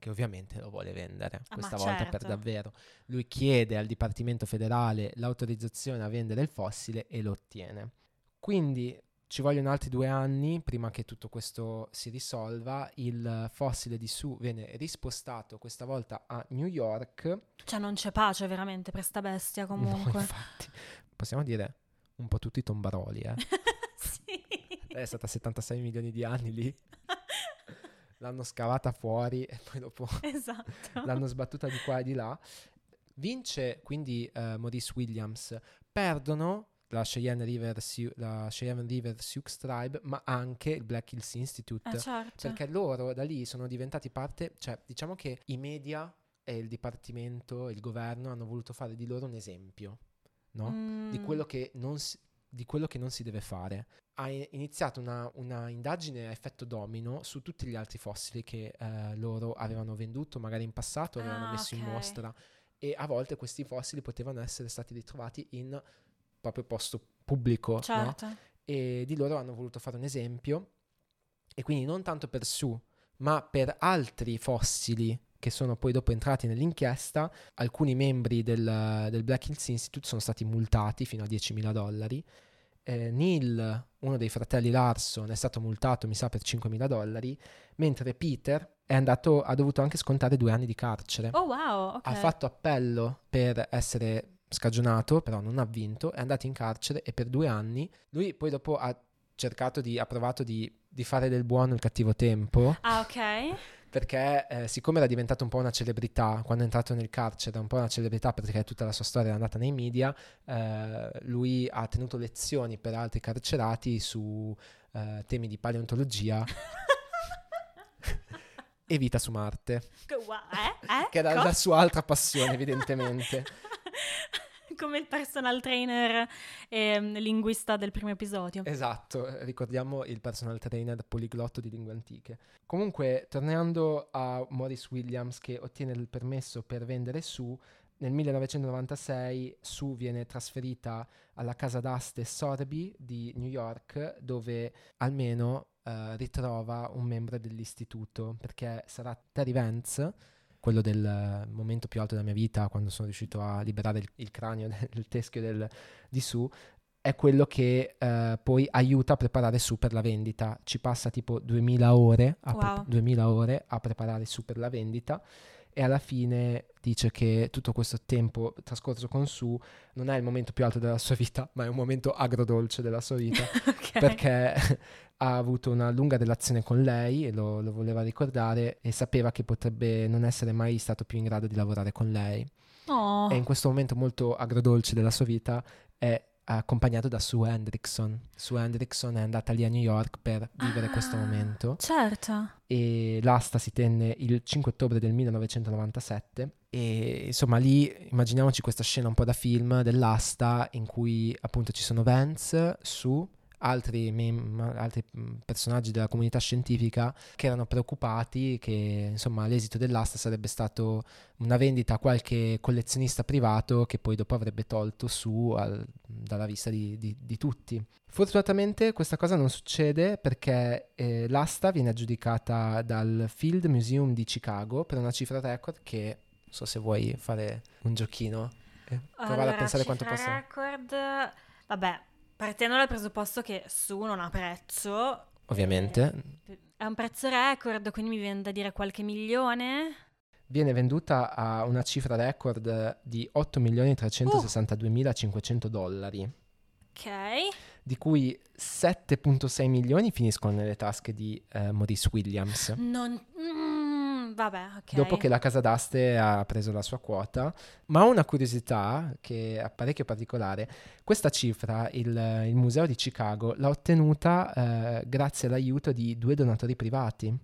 che ovviamente lo vuole vendere Ah, questa volta per certo. davvero lui chiede al Dipartimento federale l'autorizzazione a vendere il fossile e lo ottiene. Quindi ci vogliono altri due anni prima che tutto questo si risolva. Il fossile di Sue viene rispostato questa volta a New York. Cioè non c'è pace veramente per sta bestia No, comunque. infatti, possiamo dire un po' tutti tombaroli. Eh. *laughs* sì. È stata 76 milioni di anni lì, *laughs* l'hanno scavata fuori e poi dopo *laughs* *laughs* esatto. l'hanno sbattuta di qua e di là. Vince quindi eh, Maurice Williams. Perdono la Cheyenne River, Sioux- la Cheyenne River Sioux Tribe, ma anche il Black Hills Institute. Eh, certo. Perché loro da lì sono diventati parte, cioè diciamo che i media e il dipartimento, il governo hanno voluto fare di loro un esempio, no? Di Mm, quello che non si, di quello che non si deve fare. Ha iniziato una, una indagine a effetto domino su tutti gli altri fossili che eh, loro avevano venduto, magari in passato, avevano Ah, messo in ok. mostra e a volte questi fossili potevano essere stati ritrovati in proprio posto pubblico, no? certo. e di loro hanno voluto fare un esempio e quindi non tanto per su ma per altri fossili che sono poi dopo entrati nell'inchiesta alcuni membri del, del Black Hills Institute sono stati multati fino a 10.000 dollari Eh, Neil, uno dei fratelli Larson, è stato multato mi sa per 5.000 dollari mentre Peter è andato, ha dovuto anche scontare due anni di carcere Oh wow, ok. ha fatto appello per essere scagionato, però non ha vinto, è andato in carcere e per due anni lui poi dopo ha cercato di, ha provato di, di fare del buono il cattivo tempo, Ah, ok. Perché eh, siccome era diventato un po' una celebrità, quando è entrato nel carcere, un po' una celebrità perché tutta la sua storia è andata nei media, eh, lui ha tenuto lezioni per altri carcerati su eh, temi di paleontologia *laughs* e vita su Marte, Che eh? Eh? era la sua altra passione evidentemente. *laughs* Come il personal trainer e mm, linguista del primo episodio. Esatto, eh, ricordiamo il personal trainer poliglotto di lingue antiche. Comunque, tornando a Maurice Williams che ottiene il permesso per vendere su, nel 1996 Su viene trasferita alla casa d'aste Sorby di New York, dove almeno eh, ritrova un membro dell'istituto perché sarà Terry Vance, quello del momento più alto della mia vita, quando sono riuscito a liberare il, il cranio del teschio del, di su, è quello che eh, poi aiuta a preparare su per la vendita. Ci passa tipo 2000 ore a, pre- Wow. 2000 ore a preparare su per la vendita e alla fine dice che tutto questo tempo trascorso con Su non è il momento più alto della sua vita, ma è un momento agrodolce della sua vita *laughs* Ok. perché ha avuto una lunga relazione con lei e lo, lo voleva ricordare e sapeva che potrebbe non essere mai stato più in grado di lavorare con lei. Oh. E in questo momento molto agrodolce della sua vita è accompagnato da Sue Hendrickson. Sue Hendrickson è andata lì a New York per vivere questo Ah, momento Certo. e l'asta si tenne il 5 ottobre del 1997 e insomma lì immaginiamoci questa scena un po' da film dell'asta in cui appunto ci sono Vance, Sue, altri, mem- altri personaggi della comunità scientifica che erano preoccupati che insomma l'esito dell'asta sarebbe stato una vendita a qualche collezionista privato che poi dopo avrebbe tolto su al- dalla vista di, di- di tutti. Fortunatamente questa cosa non succede perché eh, l'asta viene aggiudicata dal Field Museum di Chicago per una cifra record che non so se vuoi fare un giochino e provare Allora, a pensare quanto possa... record, vabbè, partendo dal presupposto che su non ha prezzo, Ovviamente è un prezzo record, quindi mi viene da dire qualche milione. viene venduta a una cifra record di 8.362.500 dollari, Ok. di cui 7.6 milioni finiscono nelle tasche di eh, Maurice Williams. Non... vabbè, ok. dopo che la casa d'aste ha preso la sua quota. Ma una curiosità che è parecchio particolare. Questa cifra il, il Museo di Chicago l'ha ottenuta eh, grazie all'aiuto di due donatori privati,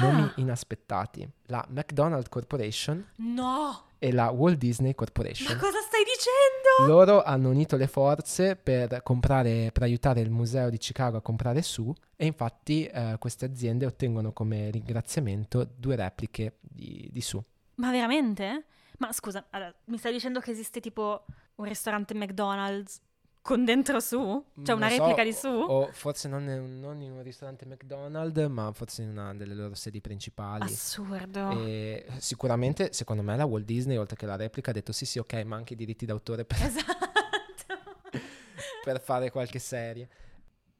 nomi Ah. inaspettati, la McDonald Corporation No! e la Walt Disney Ma Corporation. cosa stai dicendo? Loro hanno unito le forze per comprare, per aiutare il museo di Chicago a comprare su e infatti eh, queste aziende ottengono come ringraziamento due repliche di, di su. Ma veramente? Ma scusa, allora, mi stai dicendo che esiste tipo un ristorante McDonald's con dentro su? Cioè una so, replica di su? O forse non, in- non in un ristorante McDonald's, ma forse in una delle loro sedi principali. Assurdo. E sicuramente, secondo me, la Walt Disney, oltre che la replica, ha detto sì, sì, ok, ma anche i diritti d'autore per, Esatto. *laughs* per fare qualche serie.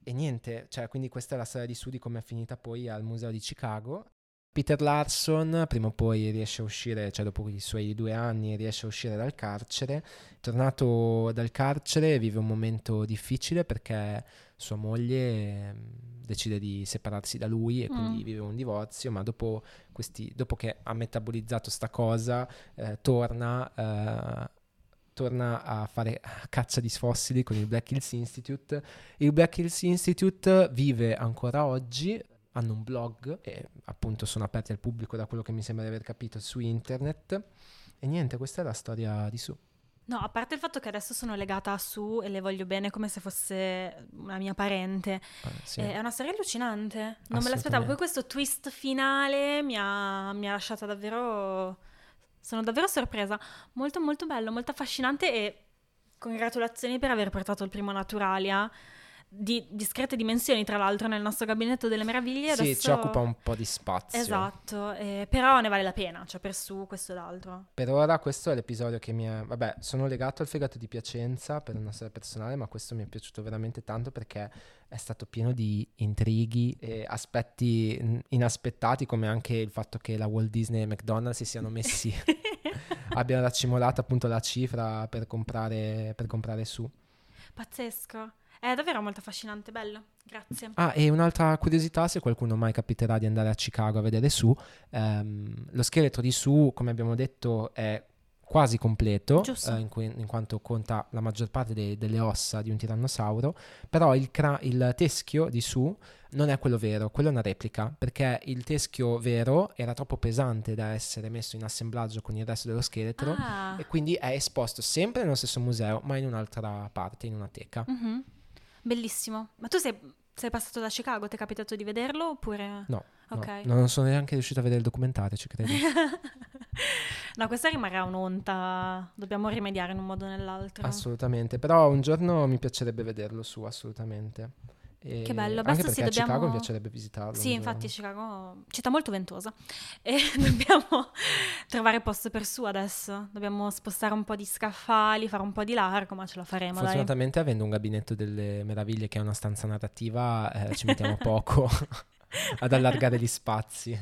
E niente, cioè, quindi questa è la storia di Su di come è finita poi al museo di Chicago. Peter Larson prima o poi riesce a uscire, cioè dopo i suoi due anni riesce a uscire dal carcere. Tornato dal carcere vive un momento difficile perché sua moglie ehm, decide di separarsi da lui e quindi Mm. vive un divorzio, ma dopo, questi, dopo che ha metabolizzato sta cosa eh, torna, eh, torna a fare caccia di fossili con il Black Hills Institute. Il Black Hills Institute vive ancora oggi, hanno un blog e appunto sono aperti al pubblico da quello che mi sembra di aver capito su internet. E niente, questa è la storia di Su. No, a parte il fatto che adesso sono legata a Su e le voglio bene come se fosse una mia parente. Ah, sì. Eh, È una storia allucinante. Non me l'aspettavo. Poi questo twist finale mi ha, mi ha lasciata davvero... Sono davvero sorpresa. Molto molto bello, molto affascinante e congratulazioni per aver portato il primo Naturalia di discrete dimensioni, tra l'altro, nel nostro gabinetto delle meraviglie. Sì, Adesso... ci occupa un po' di spazio. Esatto, eh, però ne vale la pena, cioè per su questo ed altro. Per ora questo è l'episodio che mi è... Vabbè, sono legato al fegato di Piacenza per una storia personale, ma questo mi è piaciuto veramente tanto perché è stato pieno di intrighi e aspetti inaspettati, come anche il fatto che la Walt Disney e McDonald's si siano messi, *laughs* abbiano raccimolato appunto la cifra per comprare, per comprare su. Pazzesco. È davvero molto affascinante, bello. Grazie. Ah, e un'altra curiosità, se qualcuno mai capiterà di andare a Chicago a vedere su, ehm, lo scheletro di su, come abbiamo detto, è quasi completo, Giusto. eh, in, cui- in quanto conta la maggior parte dei- delle ossa di un tirannosauro, però il, cra- il teschio di su non è quello vero, quello è una replica, perché il teschio vero era troppo pesante da essere messo in assemblaggio con il resto dello scheletro Ah, e quindi è esposto sempre nello stesso museo, ma in un'altra parte, in una teca. mhm. Bellissimo. Ma tu sei, sei passato da Chicago, ti è capitato di vederlo oppure... No, Ok. no, non sono neanche riuscito a vedere il documentario, ci credo. *laughs* no, questa rimarrà un'onta. Dobbiamo rimediare in un modo o nell'altro. Assolutamente, però un giorno mi piacerebbe vederlo su, assolutamente. E Che bello, Anche perché sì, a Chicago mi dobbiamo- piacerebbe visitarlo. Sì, infatti. Chicago, città molto ventosa e *laughs* dobbiamo trovare posto per su adesso. Dobbiamo spostare un po' di scaffali, fare un po' di largo, ma ce la faremo, dai. Fortunatamente avendo un gabinetto delle meraviglie che è una stanza narrativa eh, ci mettiamo *laughs* poco *laughs* ad allargare gli spazi.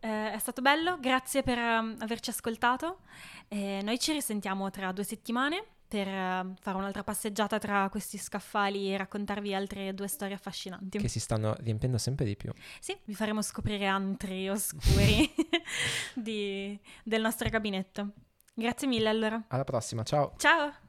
Eh, è stato bello, grazie per ehm, averci ascoltato. Eh, noi ci risentiamo tra due settimane per eh, fare un'altra passeggiata tra questi scaffali e raccontarvi altre due storie affascinanti. che si stanno riempiendo sempre di più. Sì, vi faremo scoprire antri oscuri *laughs* di- del nostro gabinetto. Grazie mille allora. Alla prossima, ciao! Ciao!